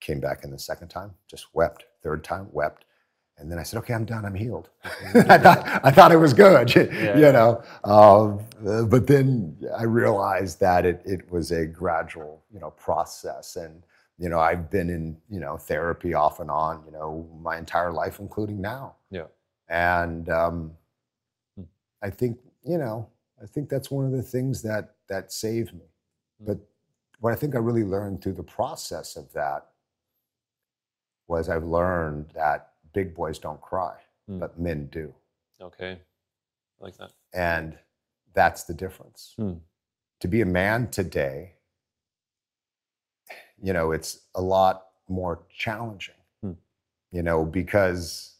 came back in the second time just wept third time wept and then I said, "Okay, I'm done. I'm healed." I thought I thought it was good, Yeah. you know. Um, but then I realized that it it was a gradual, you know, process. And you know, I've been in you know therapy off and on, you know, my entire life, including now. Yeah. And um, Hmm. I think you know, I think that's one of the things that that saved me. Hmm. But what I think I really learned through the process of that was I've learned that big boys don't cry, Hmm. but men do. Okay. I like that. And that's the difference. To be a man today, you know, it's a lot more challenging, Hmm. you know, because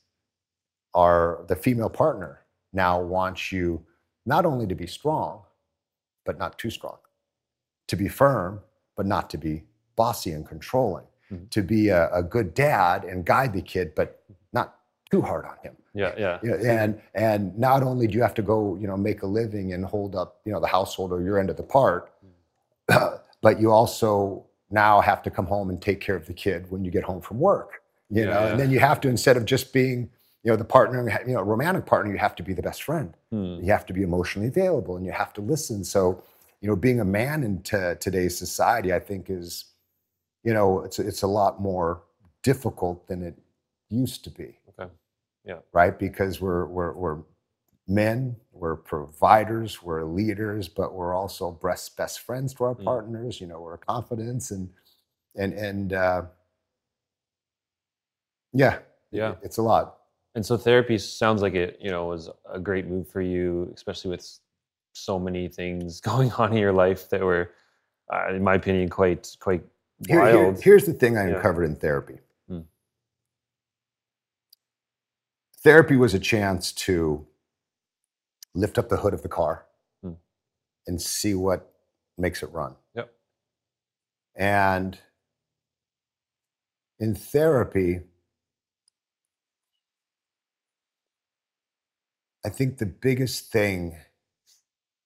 our the female partner now wants you not only to be strong, but not too strong, to be firm, but not to be bossy and controlling, Mhm. to be a, a good dad and guide the kid, but not too hard on him. Yeah, yeah. Yeah, and and not only do you have to go, you know, make a living and hold up, you know, the household or your end of the part, but you also now have to come home and take care of the kid when you get home from work. You Yeah, know, and then you have to instead of just being, you know, the partner, you know, romantic partner, you have to be the best friend. Hmm. You have to be emotionally available and you have to listen. So, you know, being a man in t- today's society, I think is, you know, it's it's a lot more difficult than it used to be Okay. Yeah. right? Because we're we're we're men, we're providers, we're leaders, but we're also best best friends to our Mm. partners. You know, we're confidence and and and uh, yeah, Yeah. it's a lot. And so therapy sounds like it, you know, was a great move for you, especially with so many things going on in your life that were, uh, in my opinion, quite quite Here- here- wild. here's the thing I Yeah. uncovered in therapy. Hmm. Therapy was a chance to lift up the hood of the car Hmm. and see what makes it run. Yep. And in therapy, I think the biggest thing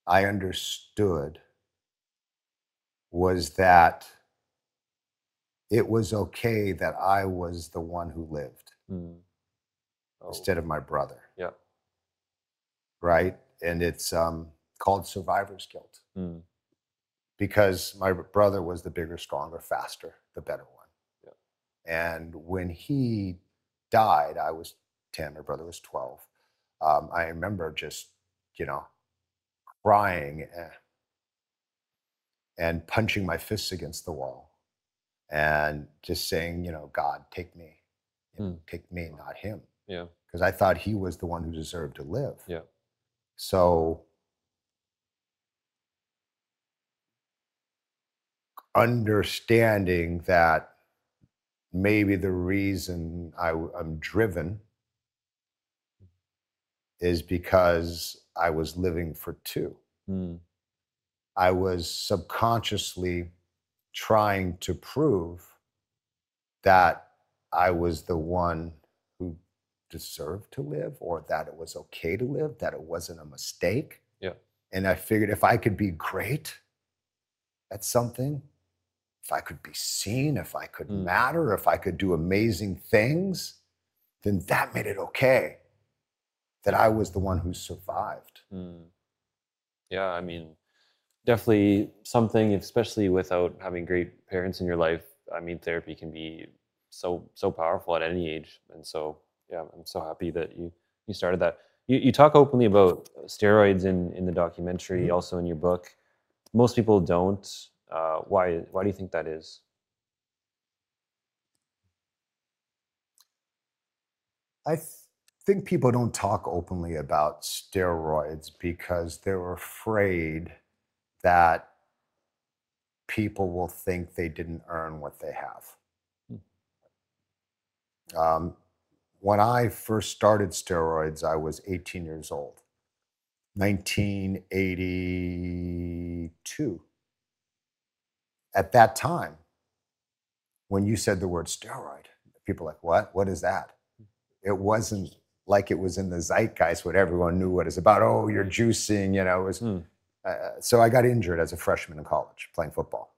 I understood was that it was okay that I was the one who lived Hmm. Oh, instead of my brother. Right? And it's um, called survivor's guilt Hmm. because my brother was the bigger, stronger, faster, the better one. Yeah. And when he died, I was 10, my brother was 12. Um, I remember just, you know, crying eh, and punching my fists against the wall and just saying, you know, God, take me. You know, Hmm. Take me, not him. Yeah. Because I thought he was the one who deserved to live. Yeah. So understanding that maybe the reason I, am driven is because I was living for two. Hmm. I was subconsciously trying to prove that I was the one deserved to live or that it was okay to live, that it wasn't a mistake. Yeah. And I figured if I could be great at something, if I could be seen, if I could Mm. matter, if I could do amazing things, then that made it okay that I was the one who survived. Hmm. Yeah, I mean, definitely something, especially without having great parents in your life. I mean, therapy can be so so powerful at any age, and so yeah, I'm so happy that you you started that. You you talk openly about steroids in in the documentary, Mhm. also in your book. Most people don't. Uh, why why do you think that is? I th- think people don't talk openly about steroids because they're afraid that people will think they didn't earn what they have. Um, when I first started steroids, I was 18 years old, 1982. At that time, when you said the word steroid, people were like, what? What is that? it wasn't like it was in the zeitgeist what everyone knew what it's about. Oh, you're juicing, you know. It was, Hmm. uh, so I got injured as a freshman in college playing football,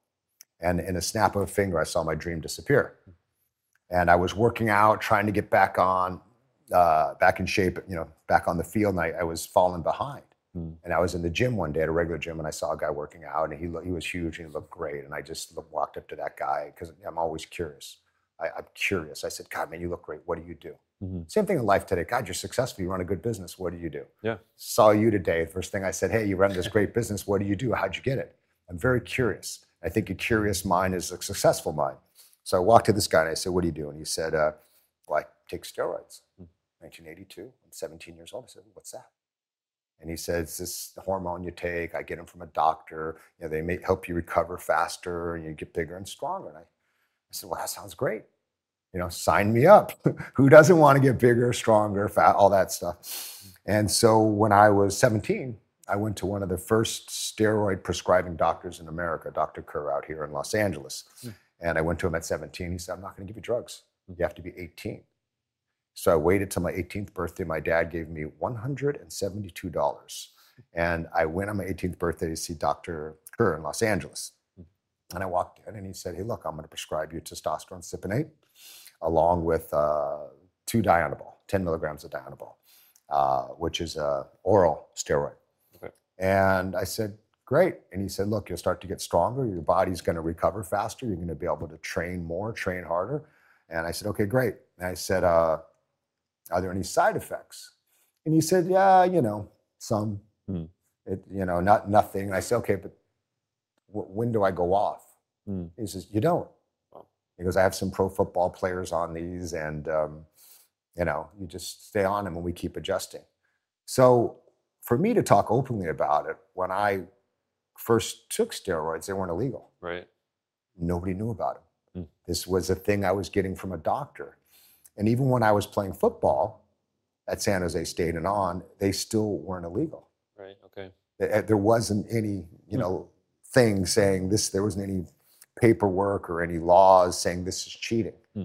and in a snap of a finger, I saw my dream disappear. And I was working out, trying to get back on, uh, back in shape, you know, back on the field, and I, I was falling behind. Hmm. And I was in the gym one day at a regular gym, and I saw a guy working out, and he he was huge and he looked great. And I just looked, walked up to that guy because I'm always curious. I, I'm curious. I said, "God, man, you look great. What do you do?" Mhm. Same thing in life today. God, you're successful. You run a good business. What do you do? Yeah. Saw you today. First thing I said, "Hey, you run this great business. What do you do? How'd you get it?" I'm very curious. I think a curious mind is a successful mind. So I walked to this guy and I said, "What do you do?" And he said, uh, "Well, I take steroids." Hmm. 1982. I'm 17 years old. I said, "What's that?" And he said, "It's this hormone you take. I get them from a doctor. You know, they may help you recover faster and you get bigger and stronger." And I, I said, "Well, that sounds great. You know, sign me up. Who doesn't want to get bigger, stronger, fat, all that stuff?" Hmm. And so when I was 17, I went to one of the first steroid prescribing doctors in America, Dr. Kerr, out here in Los Angeles. Hmm. And I went to him at 17. He said, I'm not going to give you drugs. You have to be 18. So I waited till my 18th birthday. My dad gave me $172. And I went on my 18th birthday to see Dr. Kerr in Los Angeles. And I walked in and he said, Hey, look, I'm going to prescribe you testosterone cypionate along with uh, two Dianabol, 10 milligrams of Dianabol, uh, which is an oral steroid. Okay. And I said, Great. And he said, Look, you'll start to get stronger. Your body's going to recover faster. You're going to be able to train more, train harder. And I said, Okay, great. And I said, uh, Are there any side effects? And he said, Yeah, you know, some. Hmm. It, you know, not nothing. And I said, Okay, but w- when do I go off? Hmm. He says, You don't. He goes, I have some pro football players on these, and um, you know, you just stay on them and we keep adjusting. So for me to talk openly about it, when I first took steroids, they weren't illegal. Right. Nobody knew about them. Hmm. This was a thing I was getting from a doctor. And even when I was playing football at San Jose State and on, they still weren't illegal. Right. Okay. There there wasn't any, you know, thing saying this, there wasn't any paperwork or any laws saying this is cheating. Hmm.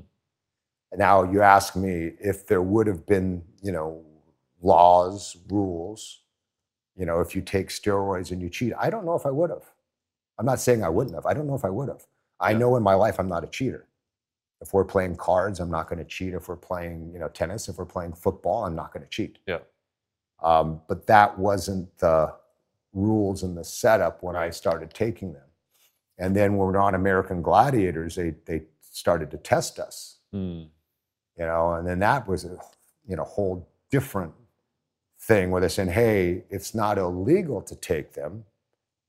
Now you ask me if there would have been, you know, laws, rules, you know, if you take steroids and you cheat, I don't know if I would have. I'm not saying I wouldn't have. I don't know if I would have. I Yeah. know in my life I'm not a cheater. If we're playing cards, I'm not going to cheat. If we're playing, you know, tennis, if we're playing football, I'm not going to cheat. Yeah. Um, but that wasn't the rules and the setup when I started taking them. And then when we we're on American Gladiators, they they started to test us, Hmm. you know, and then that was a you know whole different thing where they're saying, hey, it's not illegal to take them,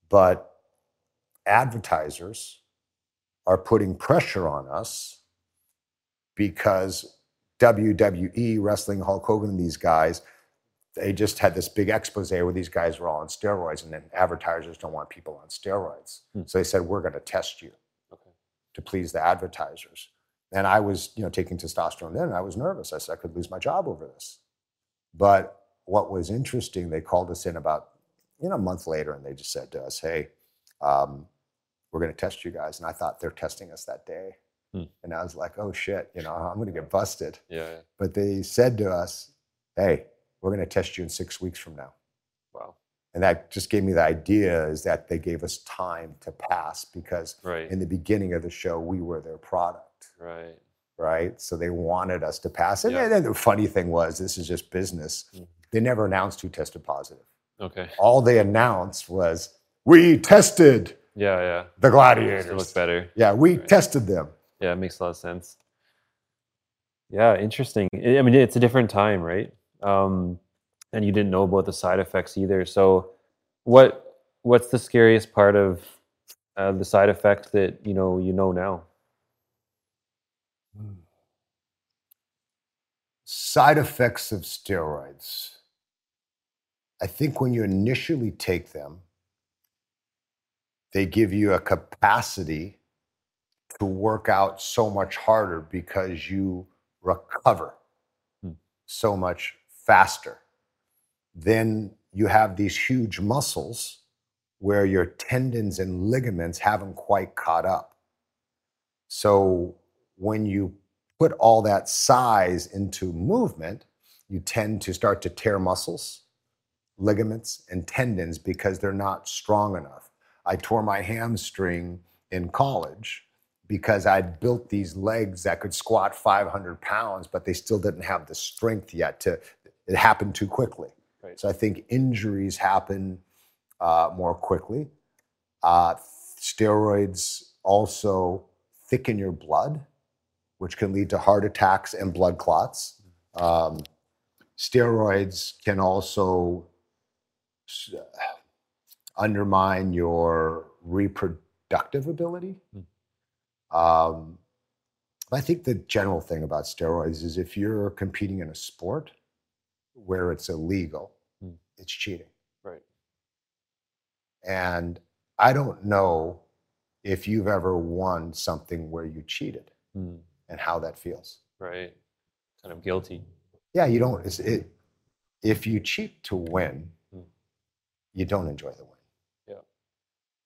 but advertisers are putting pressure on us because WWE, Wrestling, Hulk Hogan, and these guys, they just had this big expose where these guys were all on steroids, and then advertisers don't want people on steroids. Hmm. So they said, we're going to test you Okay. to please the advertisers. And I was, you know, taking testosterone then, and I was nervous. I said I could lose my job over this. But what was interesting, they called us in about, you know, a month later, and they just said to us, "Hey, um, we're going to test you guys." And I thought they're testing us that day, Hmm. and I was like, "Oh shit, you know, I'm going to get busted." Yeah. yeah. But they said to us, "Hey, we're going to test you in six weeks from now." Wow. And that just gave me the idea is that they gave us time to pass because Right. in the beginning of the show, we were their product, Right. right? So they wanted us to pass. And Yeah. then the funny thing was, this is just business. Mhm. They never announced who tested positive. Okay. All they announced was, we tested Yeah. Yeah. the To gladiators. look better. Yeah, we Right. tested them. Yeah, it makes a lot of sense. Yeah, interesting. I I mean, it's a different time, right? Um, and you didn't know about the side effects either. So, what what's the scariest part of uh, the side effect that you know you know now? Side effects of steroids. I think when you initially take them, they give you a capacity to work out so much harder because you recover Hmm. so much faster. Then you have these huge muscles where your tendons and ligaments haven't quite caught up. So when you put all that size into movement, you tend to start to tear muscles, ligaments, and tendons because they're not strong enough. I tore my hamstring in college because I'd built these legs that could squat 500 pounds, but they still didn't have the strength yet to, it happened too quickly. Right. So I think injuries happen uh, more quickly. Uh, steroids also thicken your blood, which can lead to heart attacks and blood clots. Um, steroids can also undermine your reproductive ability. Um, I think the general thing about steroids is if you're competing in a sport where it's illegal, Hmm. it's cheating. Right. And I don't know if you've ever won something where you cheated Hmm. and how that feels. Right. Kind of guilty. Yeah, you don't. It's, it, if you cheat to win. You don't enjoy the win. Yeah.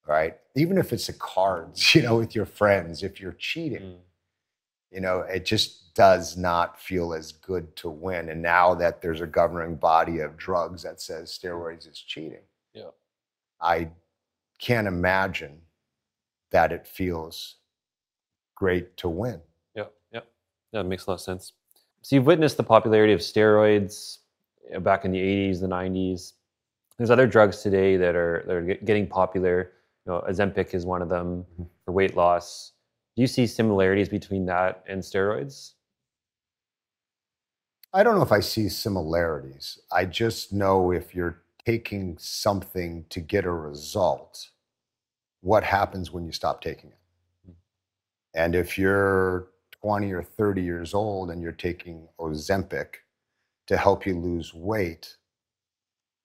Right? Even if it's a cards, you know, with your friends, if you're cheating, Hmm. You know, it just does not feel as good to win. And now that there's a governing body of drugs that says steroids is cheating, Yeah. I can't imagine that it feels great to win. Yeah, yeah, Yeah, that makes a lot of sense. So you've witnessed the popularity of steroids uh, back in the '80s, the '90s. There's other drugs today that are that are getting popular. You know, Ozempic is one of them mm-hmm. for weight loss. Do you see similarities between that and steroids? I don't know if I see similarities. I just know if you're taking something to get a result, what happens when you stop taking it. Hmm. And if you're 20 or 30 years old and you're taking Ozempic to help you lose weight,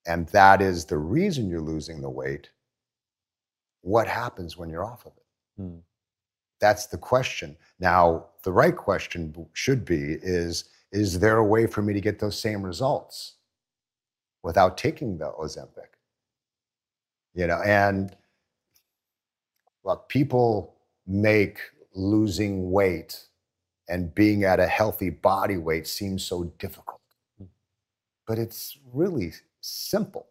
and that is the reason you're losing the weight, what happens when you're off of it? Hmm. That's the question. Now, the right question should be is is there a way for me to get those same results without taking the Ozempic? You know, and look, people make losing weight and being at a healthy body weight seem so difficult. But it's really simple.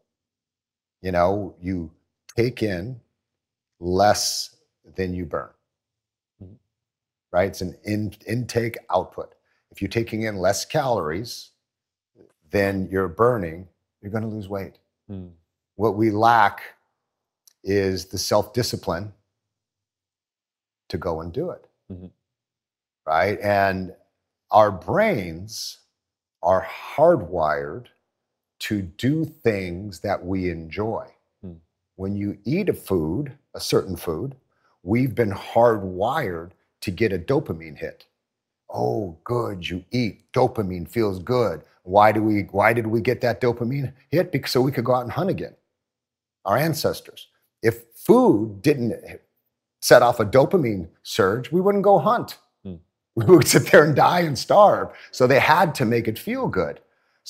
You know, you take in less than you burn right? It's an in, intake output. If you're taking in less calories than you're burning, you're going to lose weight. Hmm. What we lack is the self discipline to go and do it, Mhm. right? And our brains are hardwired to do things that we enjoy. Hmm. When you eat a food, a certain food, we've been hardwired to get a dopamine hit. Oh, good, you eat. Dopamine feels good. Why do we why did we get that dopamine hit? Because so we could go out and hunt again. Our ancestors. If food didn't set off a dopamine surge, we wouldn't go hunt. Hmm. We would sit there and die and starve. So they had to make it feel good.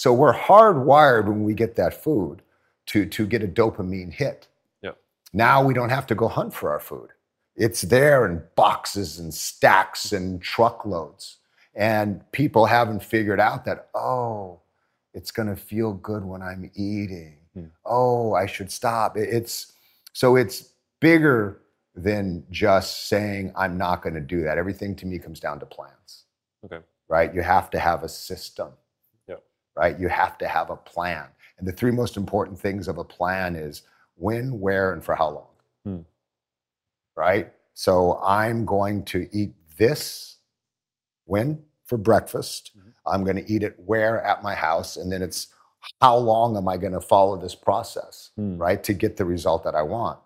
So we're hardwired when we get that food to, to get a dopamine hit. Yep. Now we don't have to go hunt for our food. It's there in boxes and stacks and truckloads. And people haven't figured out that, oh, it's going to feel good when I'm eating. Hmm. Oh, I should stop. It's so it's bigger than just saying I'm not going to do that. Everything to me comes down to plans, Okay. right? You have to have a system. Right? You have to have a plan. And the three most important things of a plan is when, where, and for how long. Hmm. Right? So I'm going to eat this when for breakfast. I'm going to eat it where at my house. And then it's how long am I going to follow this process, Hmm. right? To get the result that I want.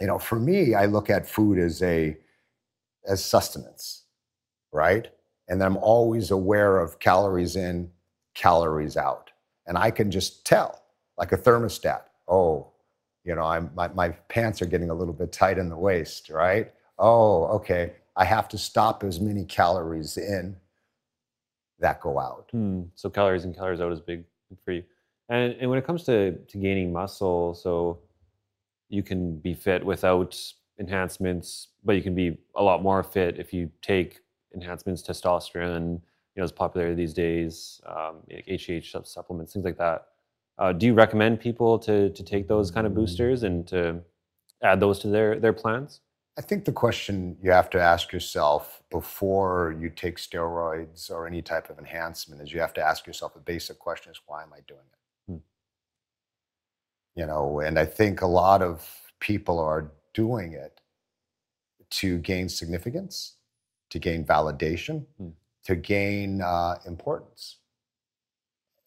You know, for me, I look at food as a as sustenance, right? And I'm always aware of calories in, calories out. And I can just tell, like a thermostat, oh, you know, I'm, my, my pants are getting a little bit tight in the waist, right? Oh, okay. I have to stop as many calories in that go out. Hmm. So calories in, calories out is big for you. And and when it comes to to gaining muscle, so you can be fit without enhancements, but you can be a lot more fit if you take enhancements, testosterone. You know, is popular these days. Um, HGH supplements, things like that. Uh, do you recommend people to to take those kind of boosters and to add those to their their plans? I think the question you have to ask yourself before you take steroids or any type of enhancement is you have to ask yourself a basic question is why am I doing it? Hmm. You know, and I think a lot of people are doing it to gain significance, to gain validation, Hmm. To gain uh, importance.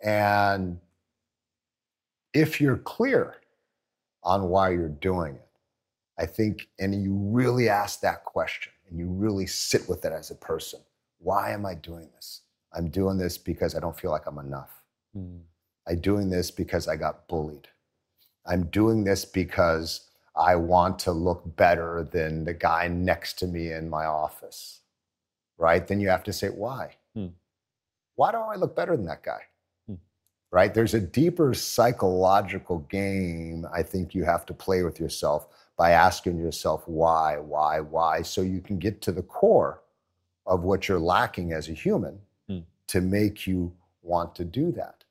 And if you're clear on why you're doing it, I think, and you really ask that question and you really sit with it as a person. Why am I doing this? I'm doing this because I don't feel like I'm enough. Hmm. I'm doing this because I got bullied. I'm doing this because I want to look better than the guy next to me in my office. Right? Then you have to say, why? Hmm. Why do I look better than that guy? Hmm. Right? There's a deeper psychological game I think you have to play with yourself by asking yourself why, why, why, so you can get to the core of what you're lacking as a human Hmm. to make you want to do that.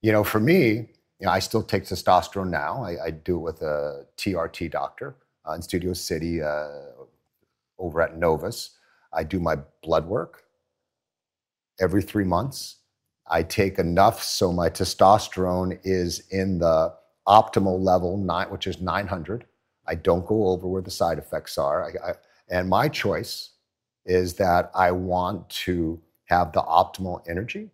You know, for me, you know, I still take testosterone now. I, I do it with a TRT doctor uh, in Studio City uh, over at Novus. I do my blood work every three months. I take enough so my testosterone is in the optimal level, nine, which is 900. I don't go over where the side effects are. I, I, and my choice is that I want to have the optimal energy,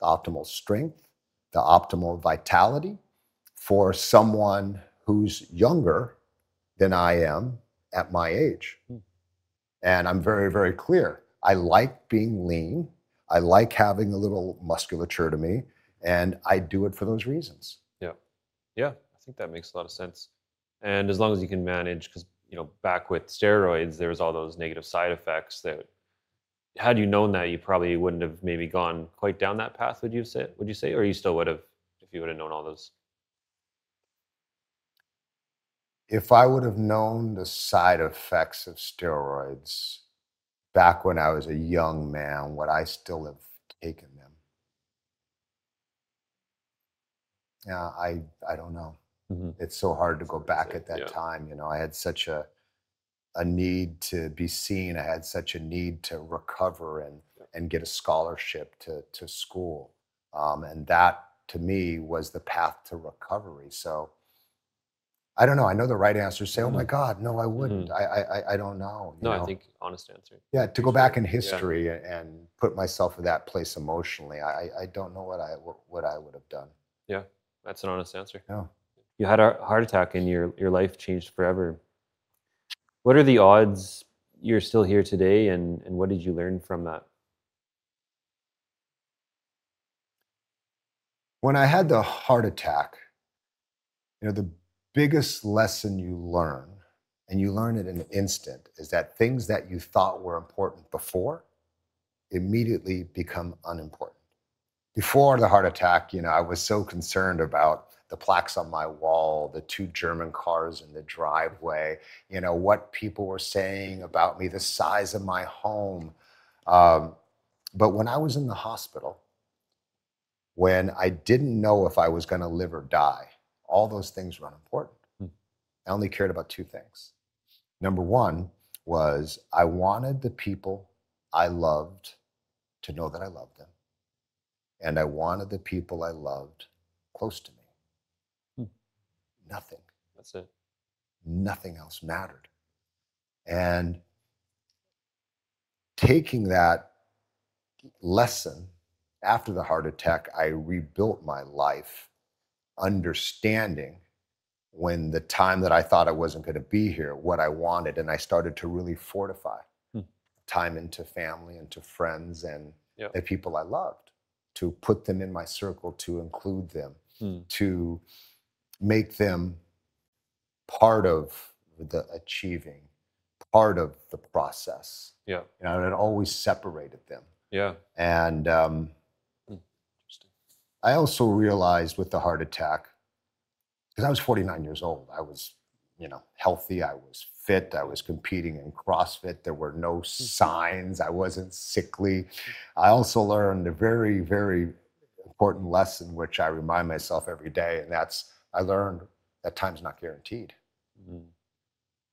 the optimal strength, the optimal vitality for someone who's younger than I am at my age. Hmm. And I'm very, very clear. I like being lean. I like having a little musculature to me, and I do it for those reasons. Yeah. Yeah. I think that makes a lot of sense. And as long as you can manage, because, you know, back with steroids, there was all those negative side effects that, had you known that, you probably wouldn't have maybe gone quite down that path, would you say? Would you say? Or you still would have if you would have known all those? If I would have known the side effects of steroids back when I was a young man, would I still have taken them? Yeah, I, I don't know. Mhm. It's so hard to go back at that yeah. time. You know, I had such a a need to be seen. I had such a need to recover and and get a scholarship to to school, um, and that to me was the path to recovery. So I don't know. I know the right answer say, "Oh my God, no, I wouldn't." I, I I- I don't know. you Mm-hmm. No, I think honest answer. Yeah, to go back in history a- and put myself in that place emotionally, I I- don't know what I what, what I would have done. Yeah. That's an honest answer. Yeah. You had a heart attack and your your life changed forever. What are the odds you're still here today and, and what did you learn from that? When I had the heart attack, you know, the biggest lesson you learn, and you learn it in an instant, is that things that you thought were important before immediately become unimportant. Before the heart attack, you know, I was so concerned about the plaques on my wall, the two German cars in the driveway, you know, what people were saying about me, the size of my home. Um, but when I was in the hospital, when I didn't know if I was going to live or die, all those things were unimportant. Hmm. I only cared about two things. Number one was I wanted the people I loved to know that I loved them. And I wanted the people I loved close to me. Hmm. Nothing, That's it. nothing else mattered. And taking that lesson after the heart attack, I rebuilt my life, understanding when the time that I thought I wasn't going to be here, what I wanted, and I started to really fortify Hmm. time into family, into friends, and Yep. the people I loved, to put them in my circle, to include them, Hmm. to make them part of the achieving, part of the process. Yeah. You know, and it always separated them. Yeah. And um. I also realized with the heart attack, because I was 49 years old, I was, you know, healthy, I was fit, I was competing in CrossFit, there were no signs, I wasn't sickly. I also learned a very, very important lesson, which I remind myself every day, and that's I learned that time's not guaranteed, Mhm.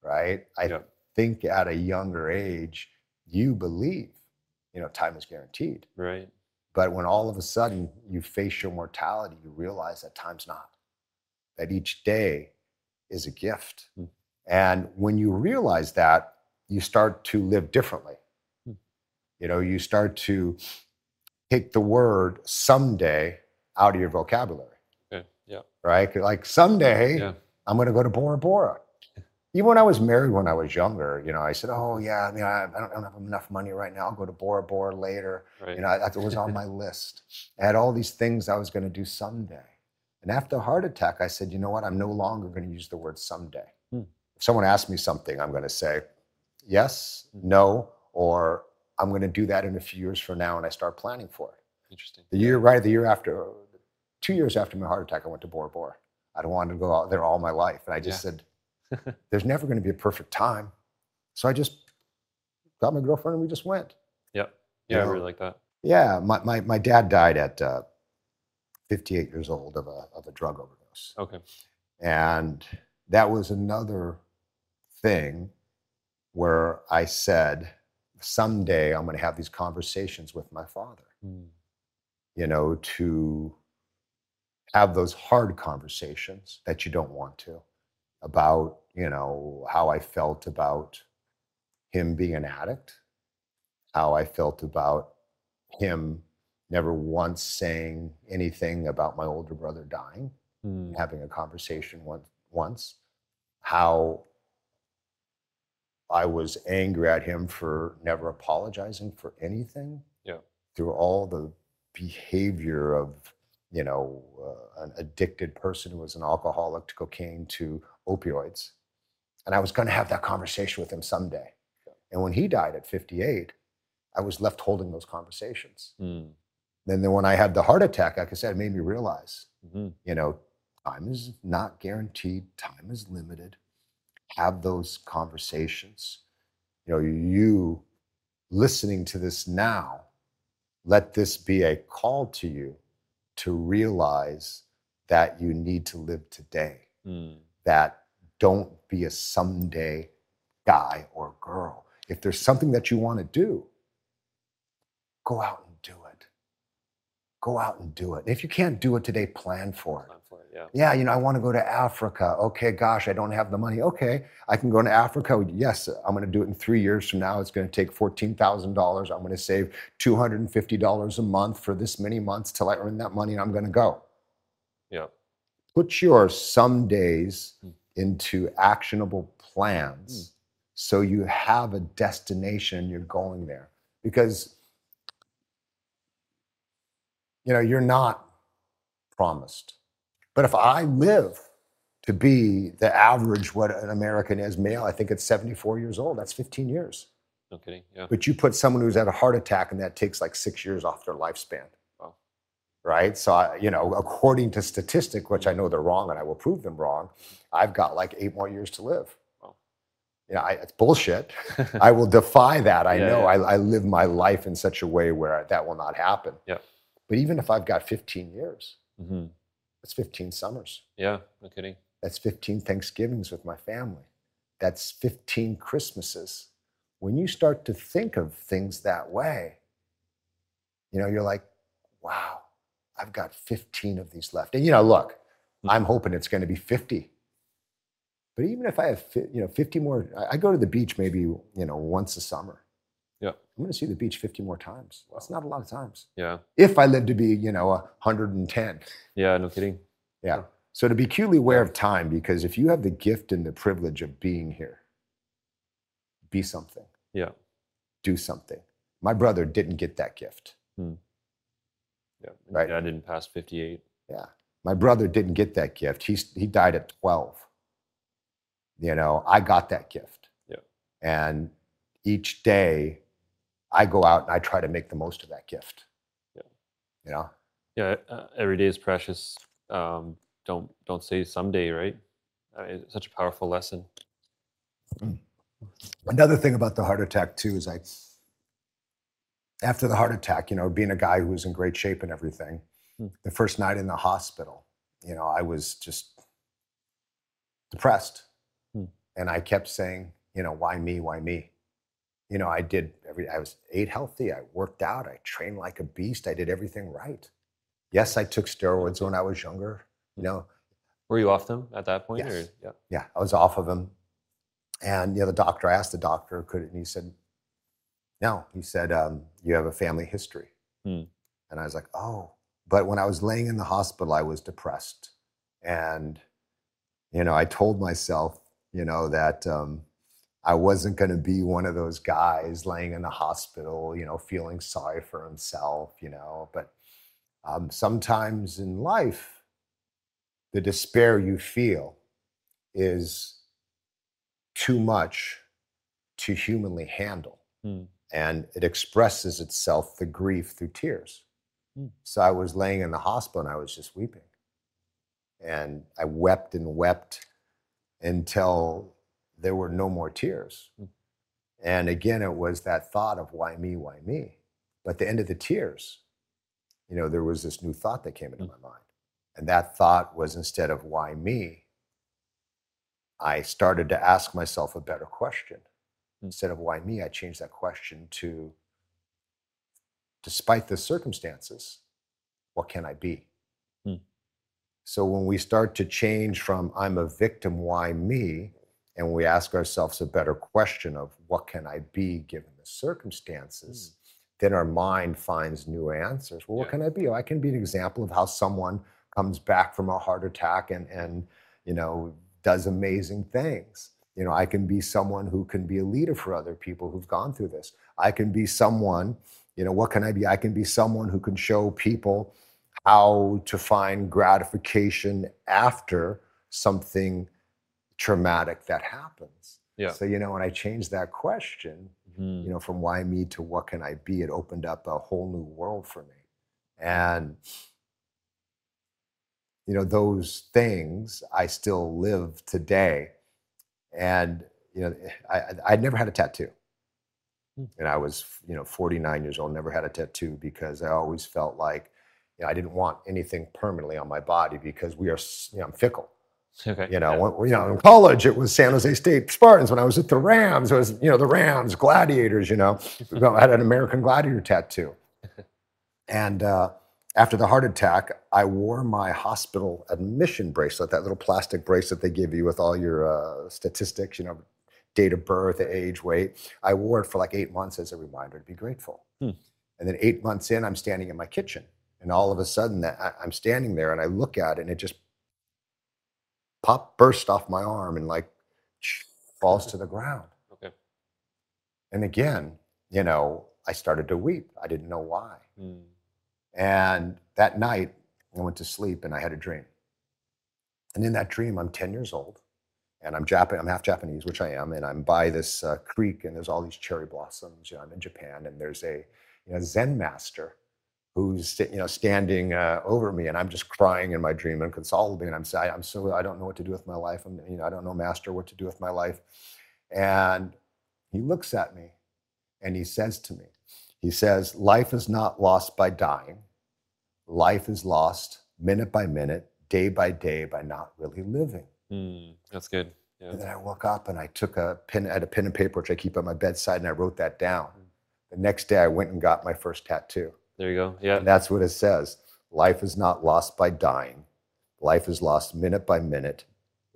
right? I Yeah. think at a younger age, you believe, you know, time is guaranteed. Right. But when all of a sudden you face your mortality, you realize that time's not. That each day is a gift. Hmm. And when you realize that, you start to live differently. Hmm. You know, you start to take the word someday out of your vocabulary, Okay. Yeah. Right? Like someday Yeah. I'm going to go to Bora Bora. Even when I was married when I was younger, you know, I said, "Oh yeah, I mean, I, I, don't, I don't have enough money right now. I'll go to Bora Bora later." Right. You know, it was on my list. I had all these things I was going to do someday. And after a heart attack, I said, "You know what? I'm no longer going to use the word someday. Hmm. If someone asks me something, I'm going to say yes, no, or I'm going to do that in a few years from now, and I start planning for it." Interesting. The year, right, the year after, two years after my heart attack, I went to Bora Bora. I don't want to go out there all my life. And I just Yeah. said, there's never going to be a perfect time. So I just got my girlfriend, and we just went. Yeah. You Yeah, I really like that. Yeah, my, my, my dad died at uh, 58 years old of a, of a drug overdose. Okay. And that was another thing where I said, someday I'm going to have these conversations with my father, Mm. you know, to have those hard conversations that you don't want to about, you know, how I felt about him being an addict, how I felt about him never once saying anything about my older brother dying Mm. having a conversation once, once how I was angry at him for never apologizing for anything Yeah. through all the behavior of you know uh, an addicted person who was an alcoholic to cocaine to opioids and I was going to have that conversation with him someday and when he died at 58 I was left holding those conversations Mm. and then when I had the heart attack like I said it made me realize hmm you know, time is not guaranteed, time is limited. Have those conversations. You know, you listening to this now, let this be a call to you to realize that you need to live today, Mm. That don't be a someday guy or girl. If there's something that you want to do, go out and do it. Go out and do it. If you can't do it today, plan for it. Time for it. Yeah. Yeah, you know, I want to go to Africa. Okay, gosh, I don't have the money. Okay, I can go to Africa. Yes, I'm going to do it in three years from now. It's going to take $14,000. I'm going to save $250 a month for this many months till I earn that money and I'm going to go. Yeah. Put your some days Mm. into actionable plans so you have a destination you're going there. Because, you know, you're not promised. But if I live to be the average what an American is male, I think it's 74 years old. That's 15 years. No kidding. Yeah. But you put someone who's had a heart attack and that takes like six years off their lifespan. Right. So, I, you know, according to statistic, which I know they're wrong and I will prove them wrong, I've got like eight more years to live. Wow. You know, I, it's bullshit. I will defy that. I Yeah, know yeah. I, I live my life in such a way where that will not happen. Yeah. But even if I've got 15 years, hmm that's 15 summers. Yeah. No kidding. That's 15 Thanksgivings with my family. That's 15 Christmases. When you start to think of things that way, you know, you're like, wow, I've got 15 of these left. And, you know, look, hmm. I'm hoping it's going to be 50. But even if I have, you know, 50 more, I- go to the beach maybe, you know, once a summer. Yeah. I'm going to see the beach 50 more times. That's not a lot of times. Yeah. If I live to be, you know, 110. Yeah. No kidding. Yeah. So to be acutely aware of time, because if you have the gift and the privilege of being here, be something, Yeah. do something. My brother didn't get that gift. Hmm. Yeah. Right. Dad didn't pass 58. Yeah. My brother didn't get that gift. He's, he died at 12. You know, I got that gift. Yeah. And each day I go out and I try to make the most of that gift. Yeah. You know? Yeah. Uh, every day is precious. Um, don't don't say someday, right? Uh, it's such a powerful lesson. Another thing about the heart attack too is I, after the heart attack, you know, being a guy who was in great shape and everything, Hmm. the first night in the hospital, you know, I was just depressed, Hmm. and I kept saying, you know, why me? Why me? You know, I did every. I was ate healthy. I worked out. I trained like a beast. I did everything right. Yes, I took steroids when I was younger. You know, Were you off them at that point? Yes. Or yeah. yeah, I was off of them. And you know, the doctor, I asked the doctor, could and he said, no. He said, um, you have a family history. Hmm. And I was like, oh. But when I was laying in the hospital, I was depressed. And, you know, I told myself, you know, that um, I wasn't going to be one of those guys laying in the hospital, you know, feeling sorry for himself, you know. But um, sometimes in life, the despair you feel is too much to humanly handle. Hmm. And it expresses itself, the grief, through tears. Hmm. So I was laying in the hospital and I was just weeping. And I wept and wept until there were no more tears. Hmm. And again, it was that thought of why me, why me? But at the end of the tears, you know, there was this new thought that came into my mind. And that thought was instead of why me, I started to ask myself a better question. Instead of why me, I changed that question to despite the circumstances, what can I be? Hmm. So when we start to change from I'm a victim, why me? And we ask ourselves a better question of what can I be given the circumstances, then our mind finds new answers. Well, what can I be? Oh, I can be an example of how someone comes back from a heart attack and, and you know, does amazing things. You know, I can be someone who can be a leader for other people who've gone through this. I can be someone, you know, what can I be? I can be someone who can show people how to find gratification after something traumatic that happens. Yeah. So, you know, when I changed that question, you hmm. know, from why me to what can I be, it opened up a whole new world for me. And, you know, those things I still live today. And, you know, I, I- I'd never had a tattoo. And I was, you know, 49 years old, never had a tattoo because I always felt like, you know, I didn't want anything permanently on my body because we are, you know, I'm fickle. Okay. You know, when, you know, in college it was San Jose State Spartans. When I was at the Rams, it was you know the Rams, Gladiators. You know, I had an American Gladiator tattoo. And uh, after the heart attack, I wore my hospital admission bracelet, that little plastic bracelet they give you with all your uh, statistics, you know, date of birth, age, weight. I wore it for like eight months as a reminder to be grateful. Hmm. And then eight months in, I'm standing in my kitchen, and all of a sudden, I'm standing there, and I look at it, and it just pop burst off my arm and like falls to the ground. Okay. And again, you know, I started to weep. I didn't know why. Hmm. And that night, I went to sleep and I had a dream. And in that dream, I'm 10 years old and I'm Japan, I'm half Japanese, which I am, and I'm by this uh, creek and there's all these cherry blossoms. You know, I'm in Japan and there's a you know, Zen master who's you know standing uh, over me and I'm just crying in my dream and consolidating. I'm saying, I'm so I don't know what to do with my life. I'm you know I don't know, master, what to do with my life. And he looks at me and he says to me, he says, life is not lost by dying. Life is lost minute by minute, day by day by not really living. Hmm. That's good. Yeah. And then I woke up and I took a pen, I had a pen and paper which I keep at my bedside, and I wrote that down. The next day, I went and got my first tattoo. There you go. Yeah. And that's what it says Life is not lost by dying, life is lost minute by minute,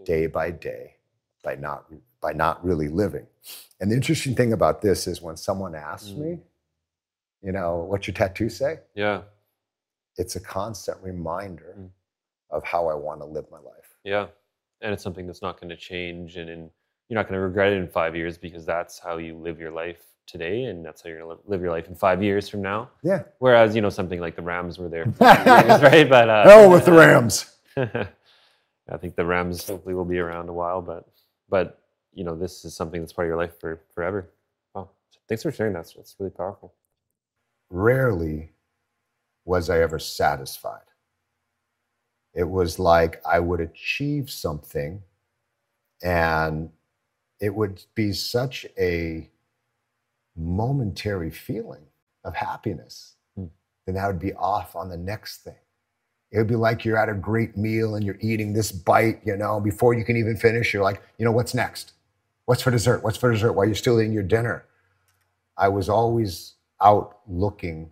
day by day, by not, by not really living. And the interesting thing about this is when someone asks me, you know, what's your tattoo say? Yeah. It's a constant reminder of how I want to live my life. Yeah. And it's something that's not going to change and in, you're not going to regret it in five years because that's how you live your life today and that's how you're going to live your life in five years from now. Yeah. Whereas, you know, something like the Rams were there for years, right? But uh, Hell with the Rams. I think the Rams hopefully will be around a while, but but you know, this is something that's part of your life for forever. Wow. Thanks for sharing that. That's really powerful. rarely was I ever satisfied. It was like I would achieve something and it would be such a momentary feeling of happiness. Then I would be off on the next thing. It would be like you're at a great meal and you're eating this bite, you know, before you can even finish, you're like, you know, what's next? What's for dessert? What's for dessert while you're still eating your dinner? I was always out looking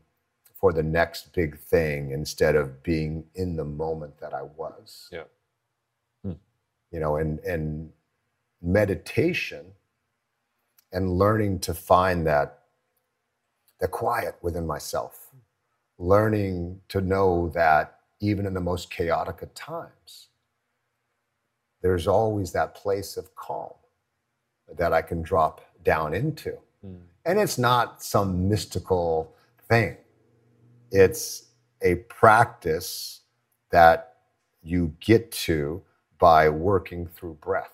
for the next big thing instead of being in the moment that I was. Yeah. Hmm. You know, and and meditation and learning to find that the quiet within myself, learning to know that even in the most chaotic of times, there's always that place of calm that I can drop down into. Hmm. And it's not some mystical thing. It's a practice that you get to by working through breath.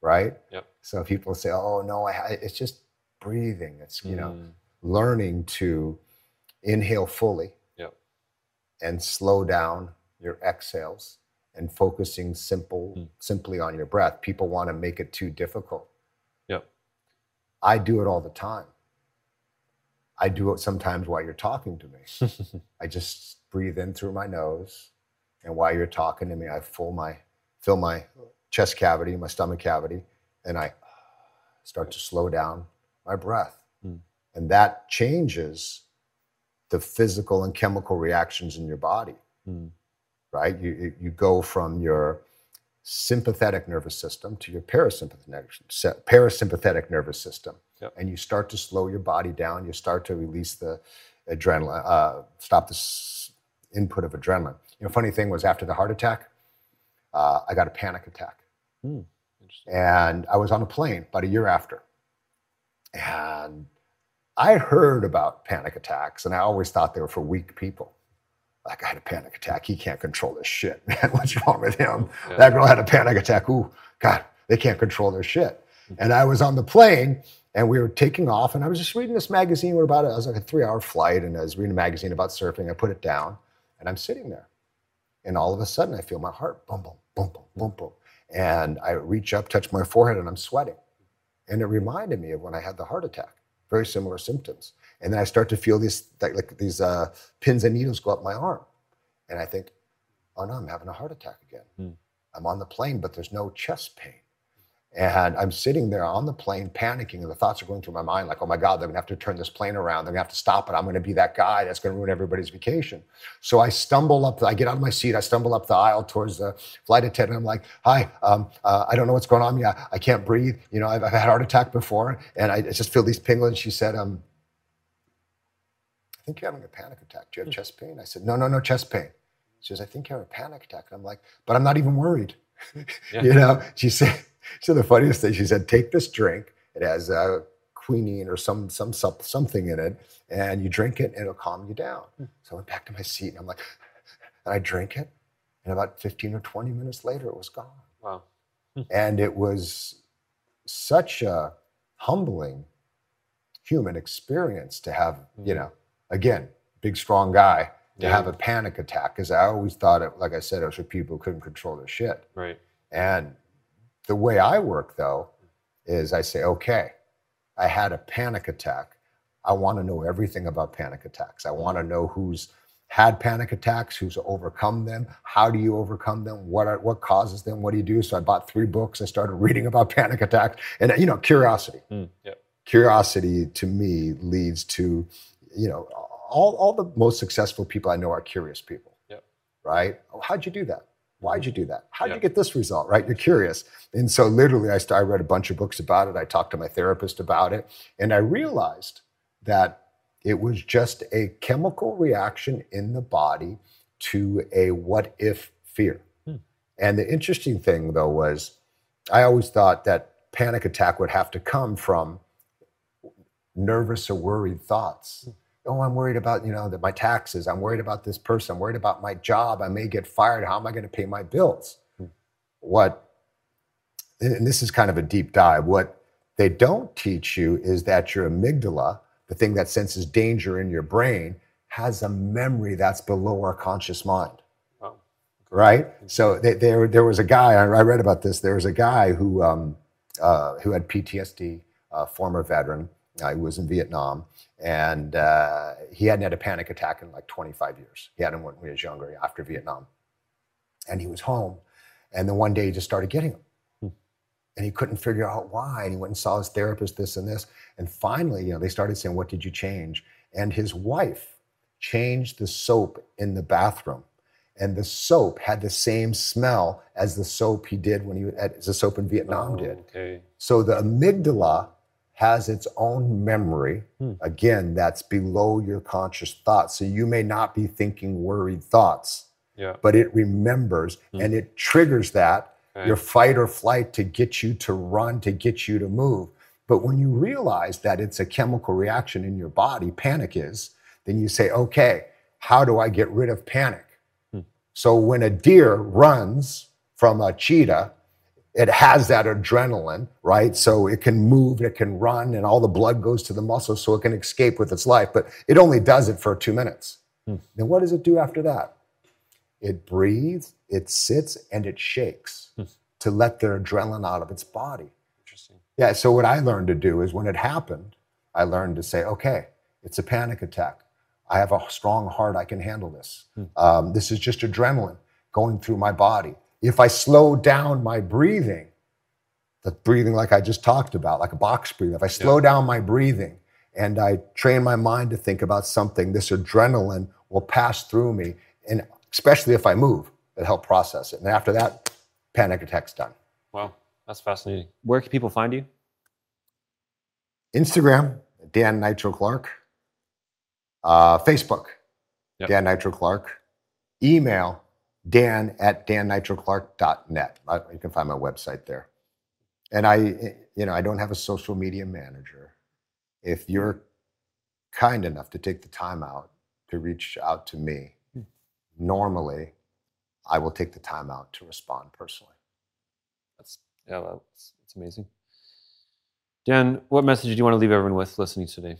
Right? Yep. So people say, "Oh no, I, it's just breathing." It's you know, mm. learning to inhale fully Yep. and slow down your exhales and focusing simple hmm. simply on your breath. People want to make it too difficult. Yep. I do it all the time. I do it sometimes while you're talking to me. I just breathe in through my nose, and while you're talking to me, I fill my fill my chest cavity, my stomach cavity, and I start to slow down my breath. Hmm. And that changes the physical and chemical reactions in your body, Hmm. right? You, you- you go from your sympathetic nervous system to your parasympathetic, parasympathetic nervous system. Yep. And you start to slow your body down. You start to release the adrenaline, uh, stop the input of adrenaline. You know, funny thing was after the heart attack, uh, I got a panic attack. Hmm. And I was on a plane about a year after. And I heard about panic attacks, and I always thought they were for weak people. Like, I had a panic attack. He can't control this shit, man. What's wrong with him? Yeah. That girl had a panic attack. Ooh, God, they can't control their shit. And I was on the plane, and we were taking off, and I was just reading this magazine. We're about, it was like a three hour flight, and I was reading a magazine about surfing. I put it down, and I'm sitting there. And all of a sudden, I feel my heart boom, boom, boom, boom, boom, boom. And I reach up, touch my forehead, and I'm sweating. And it reminded me of when I had the heart attack, very similar symptoms. And then I start to feel these, like, like these uh, pins and needles go up my arm. And I think, oh no, I'm having a heart attack again. Hmm. I'm on the plane, but there's no chest pain. And I'm sitting there on the plane panicking, and the thoughts are going through my mind like, oh my God, they're gonna have to turn this plane around. They're gonna have to stop it. I'm gonna be that guy that's gonna ruin everybody's vacation. So I stumble up, I get out of my seat, I stumble up the aisle towards the flight attendant. I'm like, hi, um, uh, I don't know what's going on. Yeah, I can't breathe. You know, I've, I've had a heart attack before, and I just feel these pingling. She said, um, I think you're having a panic attack. Do you have chest pain? I said, no, no, no chest pain. She says, I think you have a panic attack. And I'm like, but I'm not even worried. Yeah. You know, she said, said the funniest thing, she said, take this drink. It has uh, quinine or some, some, some something in it, and you drink it and it'll calm you down. Hmm. So I went back to my seat and I'm like, and I drink it. And about 15 or 20 minutes later, it was gone. Wow. Hmm. And it was such a humbling human experience to have, you mm-hmm. know, again, big, strong guy to Yeah. have a panic attack. Because I always thought it, like I said, it was for people who couldn't control their shit. Right. And the way I work, though, is I say, okay, I had a panic attack. I want to know everything about panic attacks. I want to know who's had panic attacks, who's overcome them, how do you overcome them, what are, what causes them, what do you do? So I bought three books. I started reading about panic attacks, and you know, curiosity. Mm, yeah. Curiosity to me leads to, you know, all all the most successful people I know are curious people right? Oh, how'd you do that? Why'd you do that? How'd Yeah. you get this result? Right? You're curious. And so literally I, I read a bunch of books about it. I talked to my therapist about it. And I realized that it was just a chemical reaction in the body to a what if fear. Hmm. And the interesting thing though was I always thought that panic attack would have to come from nervous or worried thoughts. Oh, I'm worried about, you know, that my taxes. I'm worried about this person. I'm worried about my job. I may get fired. How am I going to pay my bills? What, and this is kind of a deep dive. What they don't teach you is that your amygdala, the thing that senses danger in your brain, has a memory that's below our conscious mind Wow. right? So they, there, there was a guy. I I read about this. There was a guy who um, uh, who had PTSD, uh, former veteran. Uh, he was in Vietnam, and uh, he hadn't had a panic attack in like 25 years. He had one when he was younger, after Vietnam, and he was home. And then one day he just started getting them, and he couldn't figure out why. And he went and saw his therapist, this and this, and finally, you know, they started saying, "What did you change?" And his wife changed the soap in the bathroom and the soap had the same smell as the soap he did when he as the soap in Vietnam Oh, did. Okay. So the amygdala has its own memory. Hmm. Again, that's below your conscious thoughts. So you may not be thinking worried thoughts, Yeah. but it remembers and it triggers that Okay. your fight or flight to get you to run, to get you to move. But when you realize that it's a chemical reaction in your body, panic is, then you say, okay, how do I get rid of panic? So when a deer runs from a cheetah, it has that adrenaline, right? So it can move, it can run, and all the blood goes to the muscles so it can escape with its life. But it only does it for two minutes. Hmm. Then what does it do after that? It breathes, it sits, and it shakes hmm. to let the adrenaline out of its body. Interesting. Yeah. So what I learned to do is when it happened, I learned to say, okay, it's a panic attack. I have a strong heart. I can handle this. Hmm. Um, this is just adrenaline going through my body. If I slow down my breathing, the breathing like I just talked about, like a box breathing, if I slow down my breathing and I train my mind to think about something, this adrenaline will pass through me. And especially if I move, it'll help process it. And after that, panic attack's done. Wow, that's fascinating. Where can people find you? Instagram, Dan Nitro Clark. Uh, Facebook, Yep. Dan Nitro Clark. Email, dan at dannitroclark.net. You can find my website there. And I, eh, you know, I don't have a social media manager. If you're kind enough to take the time out to reach out to me, hmm. normally I will take the time out to respond personally. That's yeah, that's, that's amazing. Dan, what message do you want to leave everyone with listening today?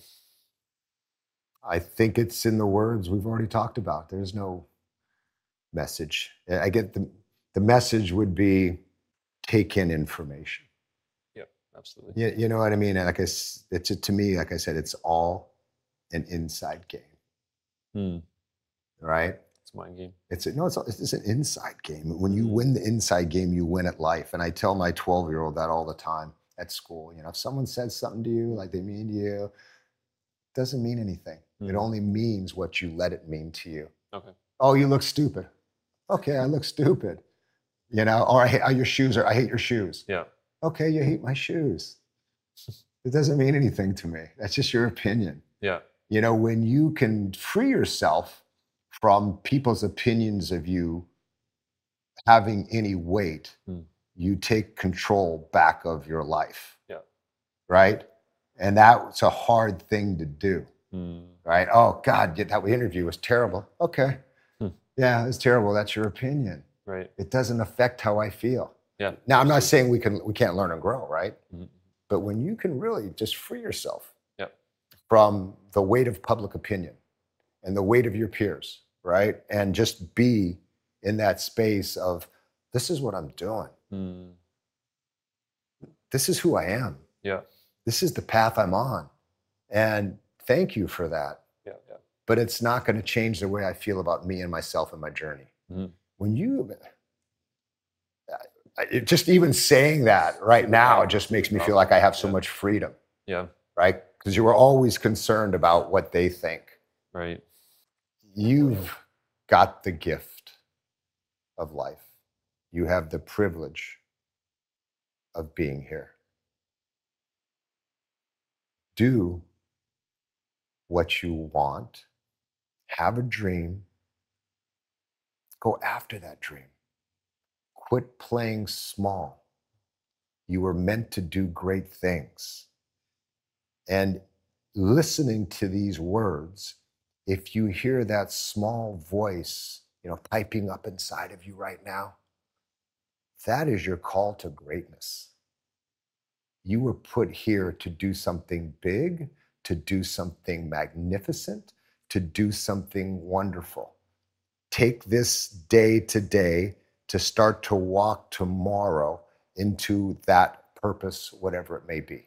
I think it's in the words we've already talked about. There's no message. I get the the message would be take in information. Yep, absolutely. You, you know what I mean? And Like I, it's to me, like I said, it's all an inside game, Hmm. right? It's a mind game. It's a, no, it's, it's an inside game. When you win the inside game, you win at life. And I tell my 12 year old that all the time at school. You know, if someone says something to you like they mean to you, it doesn't mean anything. It Mhm. only means what you let it mean to you. Okay. Oh, you look stupid. Okay, I look stupid. You know, or I hate, oh, your shoes or I hate your shoes. Yeah. Okay, you hate my shoes. It doesn't mean anything to me. That's just your opinion. Yeah. You know, when you can free yourself from people's opinions of you having any weight, Hmm. you take control back of your life. Yeah. Right? And that's a hard thing to do. Hmm. Right? Oh, God, that interview was terrible. Okay. Yeah, it's terrible. That's your opinion. Right. It doesn't affect how I feel. Yeah. Now, I'm not saying we can we can't learn and grow, right? Mhm. But when you can really just free yourself Yep. from the weight of public opinion and the weight of your peers, right? And just be in that space of this is what I'm doing. Hmm. This is who I am. Yeah. This is the path I'm on. And thank you for that. Yeah. Yeah. But it's not going to change the way I feel about me and myself and my journey. Mhm. When you it, just even saying that right now just makes me feel like I have so much freedom, Yeah. right? Because you were always concerned about what they think. Right. You've got the gift of life. You have the privilege of being here. Do what you want, have a dream, go after that dream. Quit playing small. You were meant to do great things. And listening to these words, if you hear that small voice, you know, piping up inside of you right now, that is your call to greatness. You were put here to do something big, to do something magnificent, to do something wonderful. Take this day today to start to walk tomorrow into that purpose, whatever it may be.